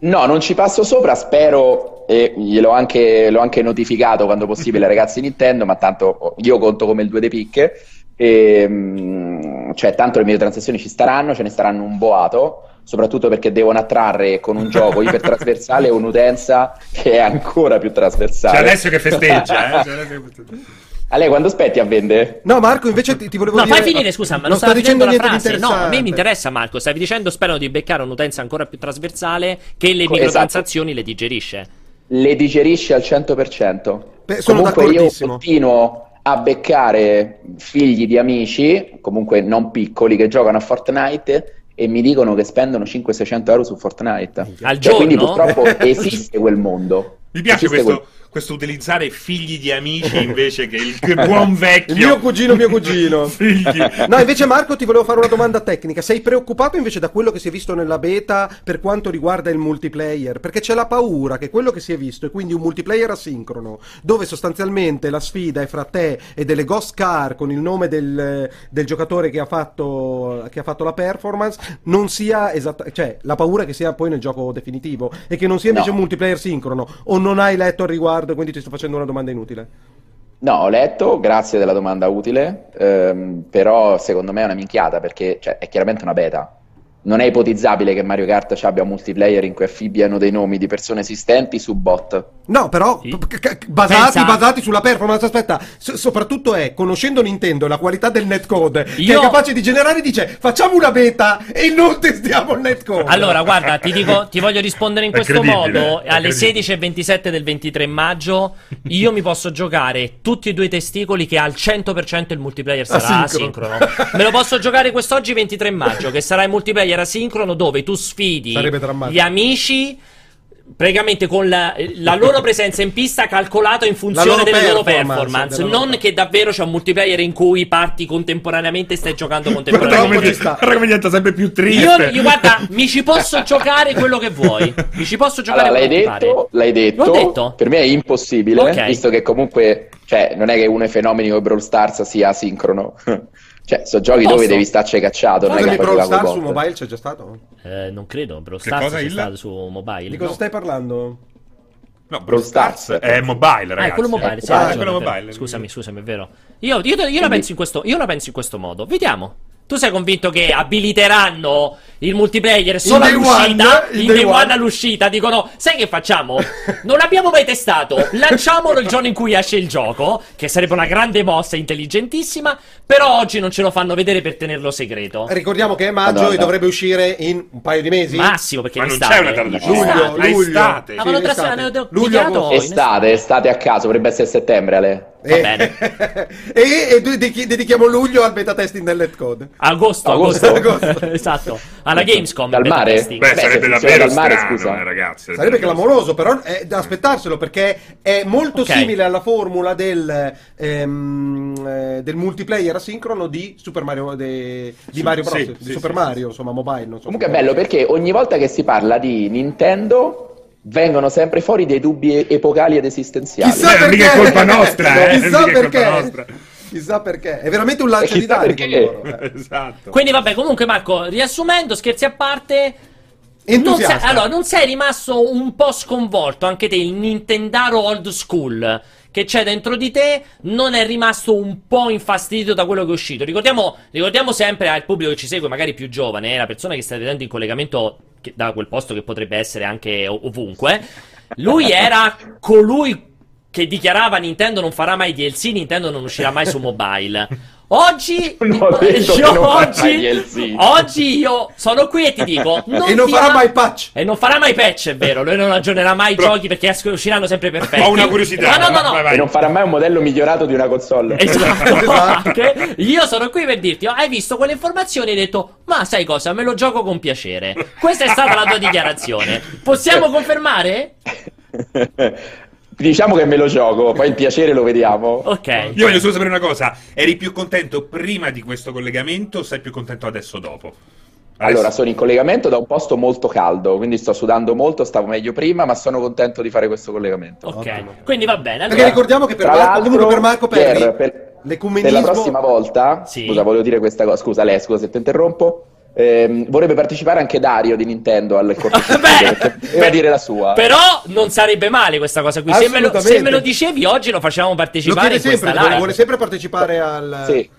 No, non ci passo sopra, spero, e gliel'ho anche, l'ho anche notificato quando possibile ai ragazzi Nintendo, ma tanto io conto come il 2 de picche, e, mm, cioè tanto le mie transazioni ci staranno, ce ne staranno un boato, soprattutto perché devono attrarre con un gioco ipertrasversale un'utenza che è ancora più trasversale. Alessio che festeggia, eh? C'è Alessio che festeggia. A lei quando aspetti a vendere? No, Marco, invece ti, ti volevo No, dire. fai finire, scusa, ma non, sta dicendo la frase. No, a me mi interessa, Marco. Stavi dicendo, spero di beccare un'utenza ancora più trasversale che le Co- microtransazioni le digerisce. Le digerisce al 100%. Beh, sono comunque io continuo a beccare figli di amici, comunque non piccoli, che giocano a Fortnite e mi dicono che spendono 500-600 euro su Fortnite. Al Cioè, quindi giorno? purtroppo esiste quel mondo. Mi piace Esiste questo, questo utilizzare figli di amici invece che il buon vecchio. Il mio cugino, mio cugino. Figli. No, invece Marco ti volevo fare una domanda tecnica. Sei preoccupato invece da quello che si è visto nella beta per quanto riguarda il multiplayer? Perché c'è la paura che quello che si è visto è quindi un multiplayer asincrono, dove sostanzialmente la sfida è fra te e delle ghost car con il nome del, del giocatore che ha, fatto, che ha fatto la performance, non sia esatta, cioè la paura è che sia poi nel gioco definitivo e che non sia invece No. un multiplayer sincrono. O non hai letto al riguardo, quindi ti sto facendo una domanda inutile. No, ho letto, grazie della domanda utile, ehm, però secondo me è una minchiata perché cioè, è chiaramente una beta. Non è ipotizzabile che Mario Kart ci abbia un multiplayer in cui affibbiano dei nomi di persone esistenti su bot. No, però Sì. basati, basati sulla performance. Aspetta, so- soprattutto è conoscendo Nintendo e la qualità del netcode che Io- è capace di generare, dice facciamo una beta e non testiamo il netcode. Allora, guarda, ti dico, ti voglio rispondere in questo modo. Alle credibile. 16.27 del 23 maggio, io mi posso giocare tutti e due i testicoli che al 100% il multiplayer sarà Asincrono. asincrono. Me lo posso giocare quest'oggi 23 maggio, che sarà il multiplayer asincrono dove tu sfidi gli amici. Praticamente con la, la loro presenza in pista calcolata in funzione loro delle loro performance, performance, della loro non che davvero c'è un multiplayer in cui parti contemporaneamente e stai giocando contemporaneamente. guarda come diventa sempre più Io, triste. io, guarda, mi ci posso giocare quello che vuoi. Mi ci posso giocare Allora, l'hai detto, l'hai detto, detto? per me è impossibile, Ok. visto che comunque, cioè, non è che uno dei fenomeni come Brawl Stars sia asincrono. Cioè, sono giochi Posso? dove devi starci cacciato, non è che Brawl Stars su mobile c'è già stato? Eh, non credo, Brawl Stars c'è il? stato su mobile. Di cosa No. stai parlando? No, Brawl Stars. è mobile, Ah, ragazzi. è quello mobile, sì, Ah, ragione, quello mobile. Scusami, scusami, è vero. Io, io- io la penso in questo, io la penso in questo modo. Vediamo. Tu sei convinto che abiliteranno il multiplayer solo day all'uscita? one, in in day day one one. all'uscita. Dicono, sai che facciamo? Non l'abbiamo mai testato. Lanciamolo il giorno in cui esce il gioco, che sarebbe una grande mossa intelligentissima. Però oggi non ce lo fanno vedere per tenerlo segreto. Ricordiamo che è maggio Madonna. e dovrebbe uscire in un paio di mesi. Massimo, perché Ma non c'è una data di Estate. Luglio, Ma luglio. Ah, ma non Sì, estate. Luglio, in Estate, estate a caso, potrebbe essere settembre, Ale. Va E- bene. e, e dedichi- dedichiamo luglio al beta testing del netcode. Agosto, Agosto. agosto. esatto. Alla Gamescom. Dal mare? testing. Beh, Beh, sarebbe davvero dal mare, strano, scusa. eh, ragazzi. Sarebbe clamoroso, però è da aspettarselo perché è molto Ok. simile alla formula del, ehm, eh, del multiplayer asincrono di Super Mario, de- di Sì, Mario Bros. sì, di sì, Super sì, Mario, insomma, mobile. Non so Comunque è bello perché ogni volta che si parla di Nintendo vengono sempre fuori dei dubbi epocali ed esistenziali. Chissà Eh, perché. mica è colpa nostra, eh, Chissà mica è colpa perché. nostra. Chissà perché. È veramente un lancio E di perché. con loro. eh. esatto. Quindi vabbè, comunque Marco, riassumendo, scherzi a parte... Non sei, allora, non sei rimasto un po' sconvolto anche te, il Nintendaro old school che c'è dentro di te, non è rimasto un po' infastidito da quello che è uscito. Ricordiamo, ricordiamo sempre al pubblico che ci segue, magari più giovane, eh, la persona che sta vedendo in collegamento da quel posto che potrebbe essere anche ov- ovunque. Lui era colui che dichiarava Nintendo non farà mai DLC, Nintendo non uscirà mai su mobile. Oggi, io oggi, oggi io sono qui e ti dico: non e non farà mai patch. e non farà mai patch, è vero. Lui non aggiornerà mai i giochi perché escono- usciranno sempre perfetti. Ho una curiosità. No, no, no, no. vai, E vai. non farà mai un modello migliorato di una console. Esatto, Esatto. anche. Io sono qui per dirti: oh, hai visto quelle informazioni e hai detto, ma sai cosa, me lo gioco con piacere. Questa è stata la tua dichiarazione. Possiamo confermare? Diciamo che me lo gioco, poi il piacere lo vediamo. Ok. Io voglio solo sapere una cosa. Eri più contento prima di questo collegamento o sei più contento adesso dopo? Adesso- Allora, sono in collegamento da un posto molto caldo, quindi sto sudando molto, stavo meglio prima, ma sono contento di fare questo collegamento. Ok. Quindi va bene. Perché Allora, ricordiamo che per Tra Marco, comunque per Marco Perri, per, per l'ecumenismo... la prossima volta, Sì. scusa, volevo dire questa cosa, scusa Lei, scusa se ti interrompo, ehm, vorrebbe partecipare anche Dario di Nintendo al cortocircuito, Beh, per- dire la sua. Però non sarebbe male questa cosa qui. Se me, lo, se me lo dicevi oggi lo facciamo Lo partecipare questa sempre, vuole sempre partecipare al... Sì.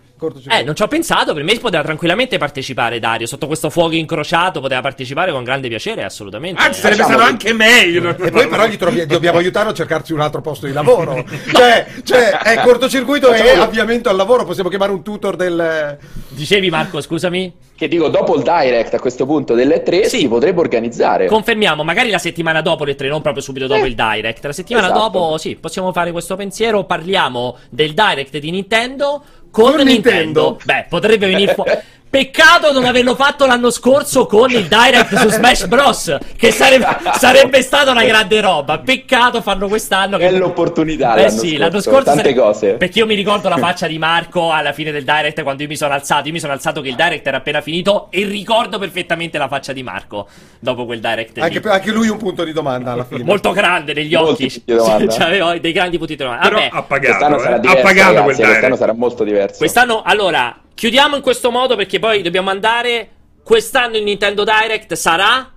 Eh, non ci ho pensato, per me poteva tranquillamente partecipare Dario, sotto questo fuoco incrociato poteva partecipare con grande piacere, assolutamente. Anzi, sarebbe stato anche meglio. E poi però gli trovi- dobbiamo aiutarlo a cercarsi un altro posto di lavoro. cioè, cioè, è cortocircuito e avviamento al lavoro. Possiamo chiamare un tutor del... Dicevi Marco, scusami? Che dico, dopo il direct a questo punto delle tre Sì. si potrebbe organizzare. Confermiamo, magari la settimana dopo le tre, non proprio subito dopo Eh. il direct. La settimana Esatto. dopo, sì, possiamo fare questo pensiero. Parliamo del direct di Nintendo con, Con Nintendo. Nintendo. Beh, potrebbe venire fuori. Peccato non averlo fatto l'anno scorso con il direct su Smash Bros. Che sarebbe, sarebbe stata una grande roba. Peccato farlo quest'anno. Che... Bella opportunità Eh l'anno sì, scorso, l'anno scorso tante sare- cose. Perché io mi ricordo la faccia di Marco alla fine del direct quando io mi sono alzato. Io mi sono alzato che il direct era appena finito e ricordo perfettamente la faccia di Marco dopo quel direct. lì. Anche, anche lui un punto di domanda alla fine. Molto grande negli occhi. C'aveva dei grandi punti di domanda. Però Vabbè, ha Quest'anno pagato. sarà eh. diverso, Ha pagato ragazzi, quel quest'anno direct. sarà molto diverso. quest'anno, allora, chiudiamo in questo modo perché poi dobbiamo andare. Quest'anno il Nintendo Direct sarà.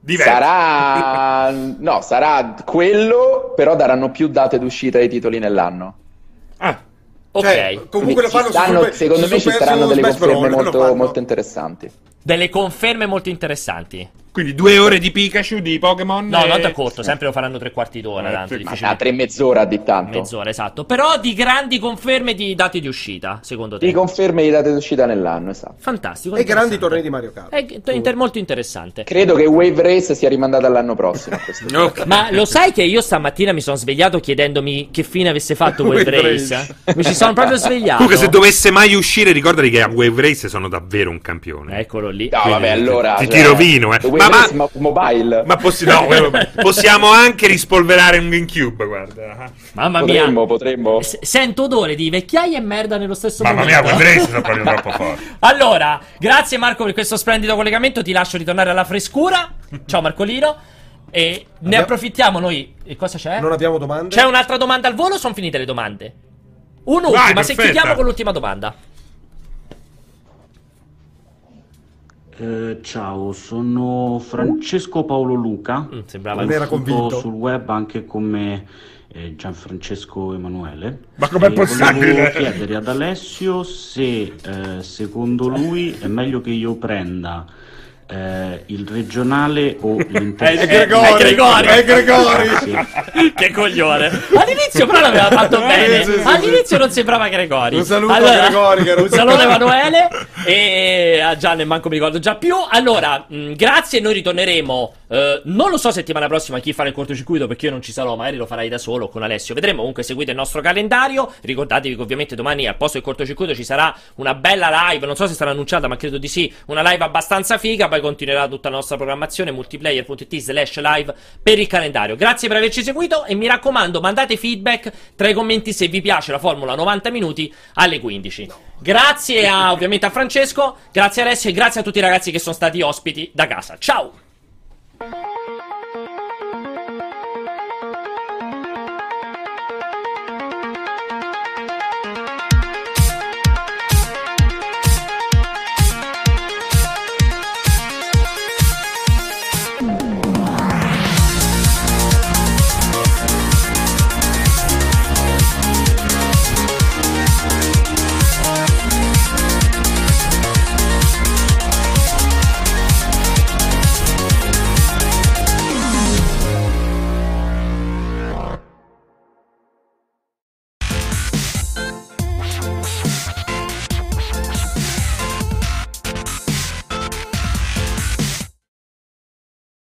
Diverso. Sarà... no, sarà quello, però daranno più date d'uscita ai titoli nell'anno. Ah, Ok. Cioè, comunque lo fanno stanno- Super- secondo me ci saranno delle conferme molto, molto interessanti. Delle conferme molto interessanti. Quindi due ore di Pikachu di Pokémon. No, e- non da corto, sempre lo faranno tre quarti d'ora. Eh, Tanto, Ma difficilmente. a tre mezz'ora di tanto. Mezz'ora, esatto. Però di grandi conferme di date di uscita, secondo te. Di conferme di date d'uscita nell'anno, esatto. Fantastico. E grandi tornei di Mario Kart. È inter- molto interessante. Credo che Wave Race sia rimandata all'anno prossimo. a questo punto. Ok. Ma lo sai che io stamattina mi sono svegliato chiedendomi che fine avesse fatto Wave Wave Race? Mi ci sono proprio svegliato. Comunque, se dovesse mai uscire, ricordati che a Wave Race sono davvero un campione. Eccolo lì. No, vabbè, allora. ti- ti cioè, rovino, eh. Ma- ma- mobile. Ma possi- no, eh, vabbè. possiamo anche rispolverare un GameCube, guarda. Mamma mia. potremmo, potremmo. S- sento odore di vecchiaia e merda nello stesso Mamma mia, momento. Wave Race sono proprio troppo forte. Allora, grazie Marco per questo splendido collegamento. Ti lascio ritornare alla frescura. Ciao Marcolino. E ne Abbiamo- approfittiamo noi. E cosa c'è? Non abbiamo domande? C'è un'altra domanda al volo o sono finite le domande? Un'ultima, Vai, se chiudiamo con l'ultima domanda. Eh, ciao, sono Francesco Paolo Luca. Mm, sembrava Non era convinto. sul web anche come eh, Gianfrancesco Emanuele. Ma com'è E possibile? Volevo chiedere ad Alessio se eh, secondo lui è meglio che io prenda eh, il regionale o l'intero. È Gregori, È Gregori, è Gregori. Grazie. che coglione. All'inizio però l'aveva fatto bene. sì, sì, sì. All'inizio non sembrava Gregori. Un saluto a Gregori, che era un saluto a Emanuele e a Gian manco mi ricordo già più. Allora, mh, grazie, noi ritorneremo. eh, non lo so settimana prossima chi farà il cortocircuito perché io non ci sarò, magari lo farai da solo con Alessio. Vedremo. Comunque seguite il nostro calendario. Ricordatevi che ovviamente domani al posto del cortocircuito ci sarà una bella live. Non so se sarà annunciata, ma credo di sì. Una live abbastanza figa. Poi continuerà tutta la nostra programmazione multiplayer.it slash live per il calendario. Grazie per averci seguito e mi raccomando, mandate feedback tra i commenti se vi piace la formula 90 minuti alle 15. Grazie a, ovviamente a Francesco, grazie a Alessio e grazie a tutti i ragazzi che sono stati ospiti da casa. Ciao!